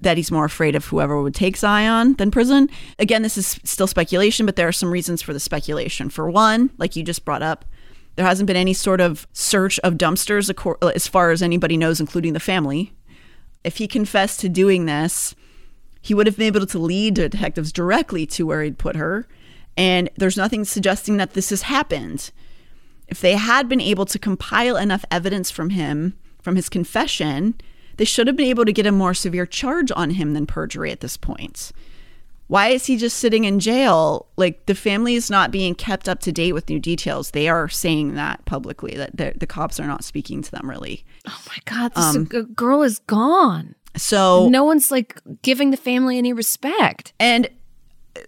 that he's more afraid of whoever would take Zion than prison. Again, this is still speculation, but there are some reasons for the speculation. For one, like you just brought up, there hasn't been any sort of search of dumpsters uh, as far as anybody knows, including the family. If he confessed to doing this, he would have been able to lead the detectives directly to where he'd put her. And there's nothing suggesting that this has happened. If they had been able to compile enough evidence from him, from his confession, they should have been able to get a more severe charge on him than perjury at this point. Why is he just sitting in jail? Like the family is not being kept up to date with new details. They are saying that publicly that the, cops are not speaking to them really. Oh my God, this um, girl is gone. So no one's like giving the family any respect. And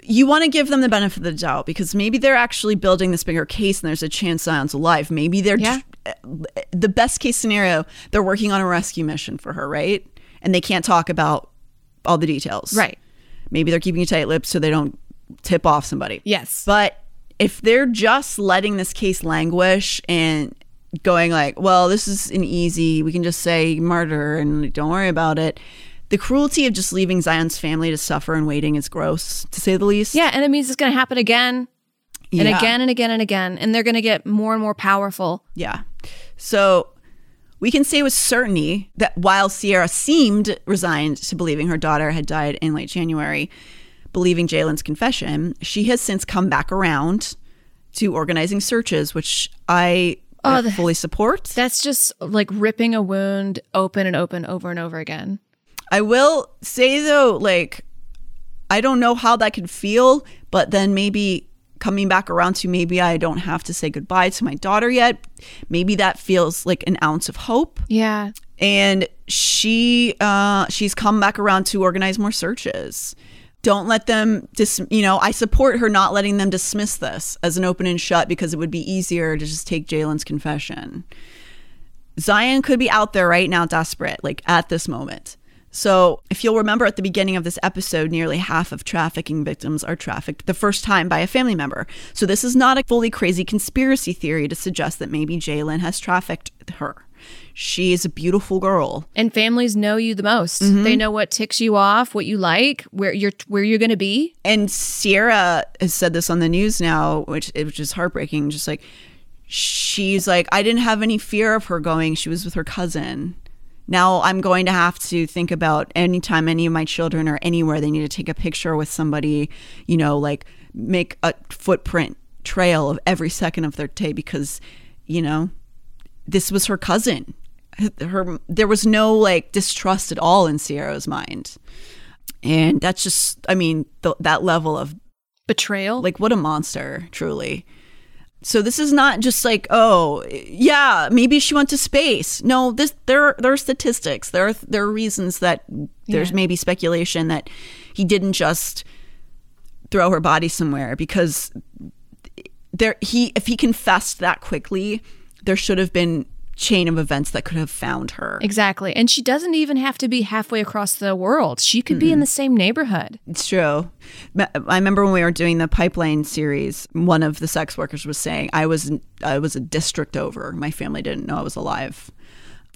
you want to give them the benefit of the doubt because maybe they're actually building this bigger case and there's a chance Zion's alive. Maybe they're yeah. The best case scenario, they're working on a rescue mission for her, right? And they can't talk about all the details. Right. Maybe they're keeping a tight lip so they don't tip off somebody. Yes. But if they're just letting this case languish and going like, well, this is an easy, we can just say murder and don't worry about it. The cruelty of just leaving Zion's family to suffer and waiting is gross, to say the least. Yeah, and it means it's going to happen again and again and again and again. And they're going to get more and more powerful. Yeah. So we can say with certainty that while Sierra seemed resigned to believing her daughter had died in late January, believing Jalen's confession, she has since come back around to organizing searches, which I Oh, the- fully support. That's just like ripping a wound open and open over and over again. I will say though, like, I don't know how that could feel, but then maybe coming back around to maybe I don't have to say goodbye to my daughter yet. Maybe that feels like an ounce of hope. Yeah. And she uh she's come back around to organize more searches. Don't let them dis you know, I support her not letting them dismiss this as an open and shut because it would be easier to just take Jalen's confession. Zion could be out there right now desperate, like at this moment. So, if you'll remember at the beginning of this episode, nearly half of trafficking victims are trafficked the first time by a family member. So, this is not a fully crazy conspiracy theory to suggest that maybe Jalen has trafficked her. She is a beautiful girl. And families know you the most. Mm-hmm. They know what ticks you off, what you like, where you're where you're going to be. And Sierra has said this on the news now, which which is heartbreaking. Just like she's like, I didn't have any fear of her going. She was with her cousin. Now I'm going to have to think about anytime any of my children are anywhere, they need to take a picture with somebody, you know, like make a footprint trail of every second of their day because, you know, this was her cousin. Her there was no like distrust at all in Sierra's mind. And that's just I mean, th- that level of Betrayal. like what a monster, truly. So this is not just like, oh, yeah, maybe she went to space. No, this there there are statistics. There are there are reasons that there's Yeah. maybe speculation that he didn't just throw her body somewhere because there he if he confessed that quickly, there should have been chain of events that could have found her. Exactly. And she doesn't even have to be halfway across the world. She could be in the same neighborhood. It's true. I remember when we were doing the pipeline series, one of the sex workers was saying, "I was I was a district over. My family didn't know I was alive."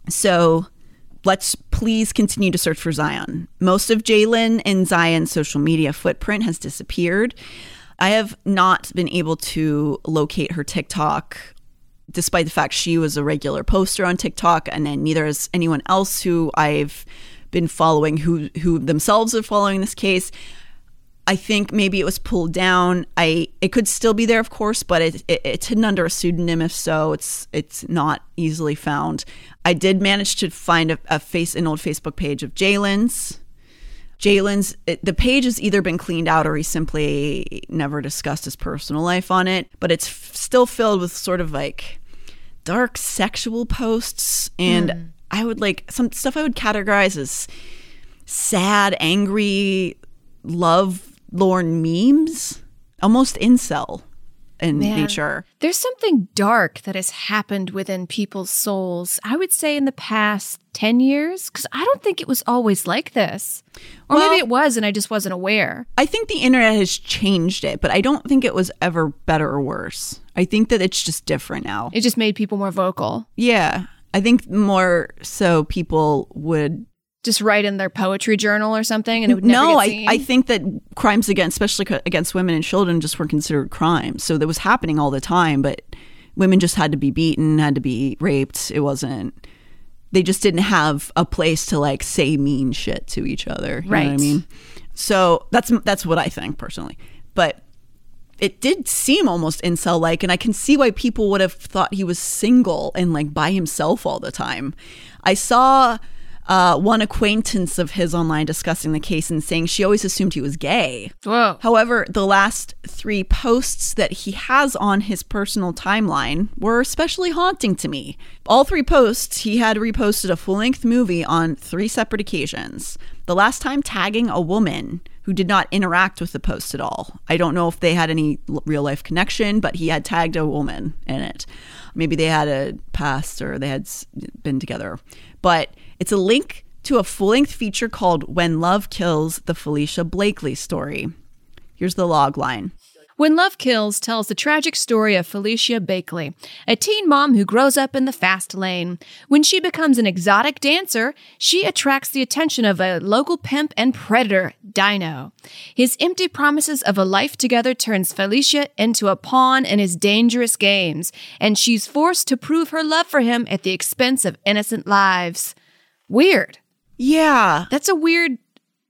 So, let's please continue to search for Zion. Most of Jalen and Zion's social media footprint has disappeared. I have not been able to locate her TikTok despite the fact she was a regular poster on TikTok, and then neither is anyone else who I've been following who who themselves are following this case. I think maybe it was pulled down. I it could still be there, of course, but it, it, it's hidden under a pseudonym. If so, it's it's not easily found. I did manage to find a, a face an old Facebook page of Jalen's. Jalen's the page has either been cleaned out or he simply never discussed his personal life on it, but it's f- still filled with sort of like dark sexual posts and mm. I would like some stuff I would categorize as sad, angry, love lorn memes, almost incel in Man, nature. There's something dark that has happened within people's souls, I would say in the past 10 years, because I don't think it was always like this. Or well, maybe it was and I just wasn't aware. I think the internet has changed it, but I don't think it was ever better or worse. I think that it's just different now. It just made people more vocal. Yeah. I think more so people would just write in their poetry journal or something and it would never no I, I think that crimes against especially against women and children just weren't considered crimes so that was happening all the time but women just had to be beaten had to be raped. It wasn't they just didn't have a place to like say mean shit to each other. You right i mean? So that's that's what i think personally. But it did seem almost incel like and i can see why people would have thought he was single and like by himself all the time. I saw uh, one acquaintance of his online discussing the case and saying she always assumed he was gay. Whoa. However, the last three posts that he has on his personal timeline were especially haunting to me. All three posts, he had reposted a full length movie on three separate occasions. The last time tagging a woman who did not interact with the post at all. I don't know if they had any real life connection, but he had tagged a woman in it. Maybe they had a past or they had been together. But it's a link to a full length feature called When Love Kills the Falicia Blakely Story. Here's the log line. When Love Kills tells the tragic story of Falicia Blakely, a teen mom who grows up in the fast lane. When she becomes an exotic dancer, she attracts the attention of a local pimp and predator, Dino. His empty promises of a life together turns Falicia into a pawn in his dangerous games, and she's forced to prove her love for him at the expense of innocent lives. Weird. Yeah. That's a weird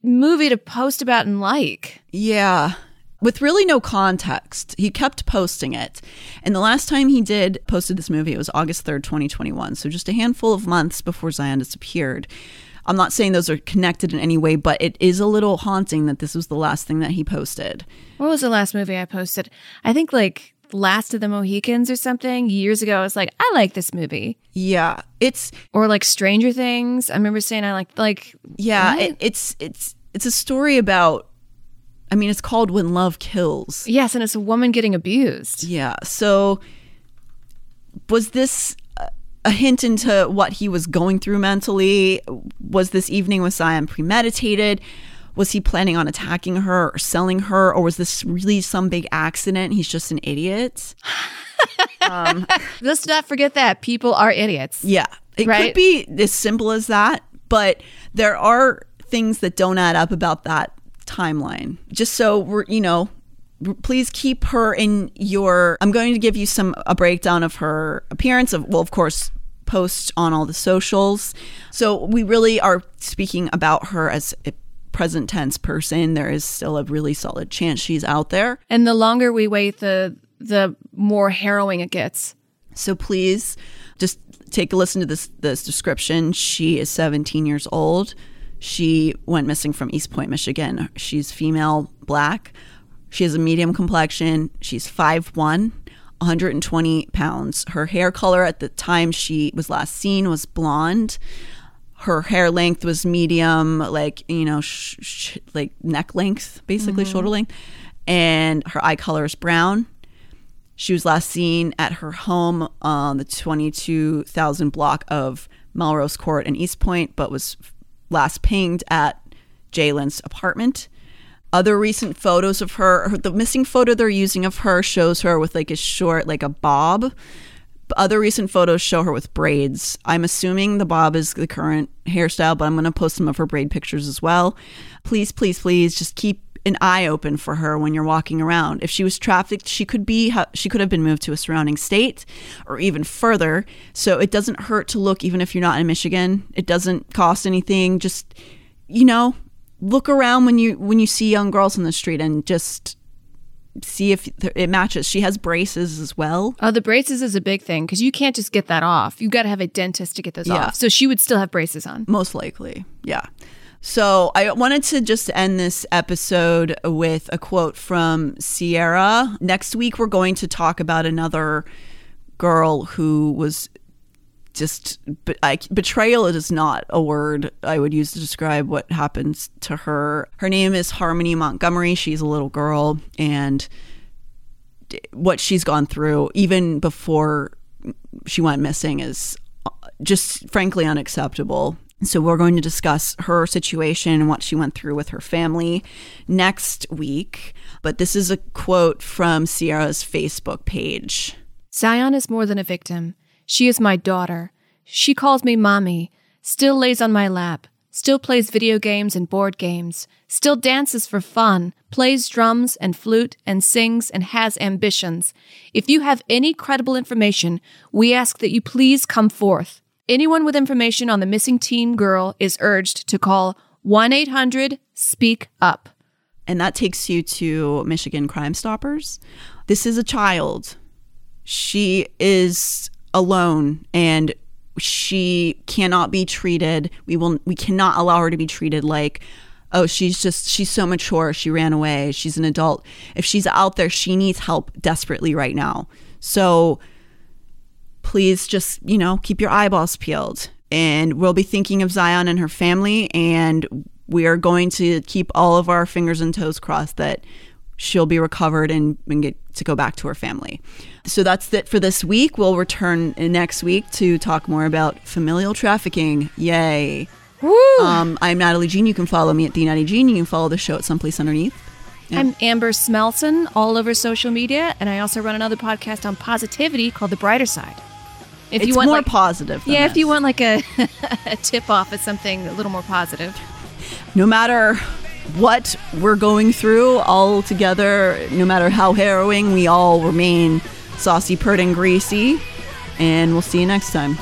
movie to post about and like. Yeah. With really no context. He kept posting it. And the last time he did posted this movie, it was August 3rd, 2021. So just a handful of months before Zion disappeared. I'm not saying those are connected in any way, but it is a little haunting that this was the last thing that he posted. What was the last movie I posted? I think like Last of the Mohicans or something years ago. I was like, I like this movie. Yeah, it's or like Stranger Things. I remember saying I like like yeah. It, it's it's it's a story about. I mean, it's called When Love Kills. Yes, and it's a woman getting abused. Yeah. So, was this a hint into what he was going through mentally? Was this evening with Zion premeditated? Was he planning on attacking her or selling her or was this really some big accident? He's just an idiot. Um, let's not forget that people are idiots. Yeah. It right? could be as simple as that but there are things that don't add up about that timeline. Just so we're you know please keep her in your i'm going to give you some a breakdown of her appearance of well of course post on all the socials. So we really are speaking about her as present tense person, there is still a really solid chance she's out there. And the longer we wait, the the more harrowing it gets. So please just take a listen to this this description. She is 17 years old. She went missing from Eastpointe, Michigan. She's female, black. She has a medium complexion. She's 5'1, 120 pounds. Her hair color at the time she was last seen was blonde her hair length was medium, like you know, sh- sh- like neck length, basically mm-hmm. shoulder length, and her eye color is brown. She was last seen at her home on the 22,000 block of Melrose Court in Eastpointe, but was last pinged at Jalen's apartment. Other recent photos of her, the missing photo they're using of her shows her with like a short, like a bob, other recent photos show her with braids. I'm assuming the bob is the current hairstyle, but I'm going to post some of her braid pictures as well. Please, please, please just keep an eye open for her when you're walking around. If she was trafficked, she could be she could have been moved to a surrounding state or even further. So it doesn't hurt to look even if you're not in Michigan. It doesn't cost anything. Just you know, look around when you when you see young girls in the street and just see if it matches. She has braces as well. Oh, the braces is a big thing because you can't just get that off. You got to have a dentist to get those Yeah. off. So she would still have braces on. Most likely, yeah. So I wanted to just end this episode with a quote from Sierra. Next week, we're going to talk about another girl who was just I, betrayal is not a word I would use to describe what happens to her. Her name is Harmony Montgomery. She's a little girl, and what she's gone through, even before she went missing, is uh, just frankly unacceptable. So, we're going to discuss her situation and what she went through with her family next week. But this is a quote from Sierra's Facebook page. Zion is more than a victim. She is my daughter. She calls me mommy, still lays on my lap, still plays video games and board games, still dances for fun, plays drums and flute and sings and has ambitions. If you have any credible information, we ask that you please come forth. Anyone with information on the missing teen girl is urged to call 1 800 Speak Up. and that takes you to Michigan Crime Stoppers. This is a child. She is alone and she cannot be treated. We will we cannot allow her to be treated like oh she's just she's so mature she ran away she's an adult. If she's out there she needs help desperately right now. So please just you know keep your eyeballs peeled. And we'll be thinking of zion and her family and we are going to keep all of our fingers and toes crossed that she'll be recovered and, and get to go back to her family. So that's it for this week. We'll return next week to talk more about familial trafficking. Yay. Woo! um, i'm natalie jean. You can follow me at the natty jean. You can follow the show at Someplace Under Neith. I'm Amber Smelson, all over social media, and I also run another podcast on positivity called The Brighter Side. If it's you want more like, positive yeah, if you want like a, a tip off of something a little more positive. no matter what we're going through all together, no matter how harrowing, we all remain saucy, pert, and greasy. And we'll see you next time.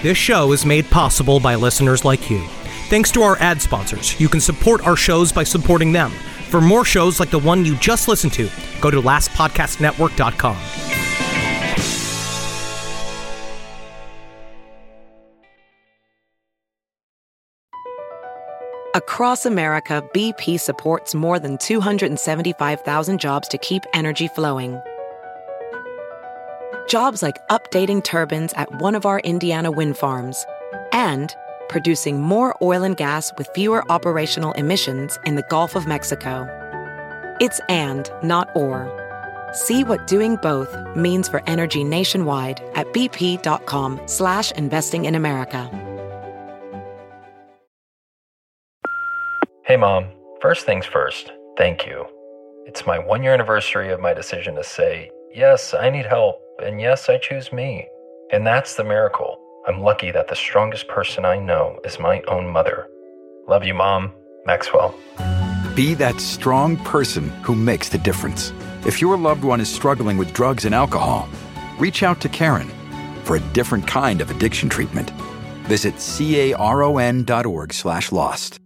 This show is made possible by listeners like you. Thanks to our ad sponsors, you can support our shows by supporting them. For more shows like the one you just listened to, go to lastpodcastnetwork.com. Across America, BP supports more than 275,000 jobs to keep energy flowing. Jobs like updating turbines at one of our Indiana wind farms and producing more oil and gas with fewer operational emissions in the Gulf of Mexico. It's and, not or. See what doing both means for energy nationwide at bp.com slash investing in America. Hey, Mom. First things first, thank you. It's my one year anniversary of my decision to say, yes, I need help, and yes, I choose me. And that's the miracle. I'm lucky that the strongest person I know is my own mother. Love you, Mom. Maxwell. Be that strong person who makes the difference. If your loved one is struggling with drugs and alcohol, reach out to Caron for a different kind of addiction treatment. Visit caron.org slash lost.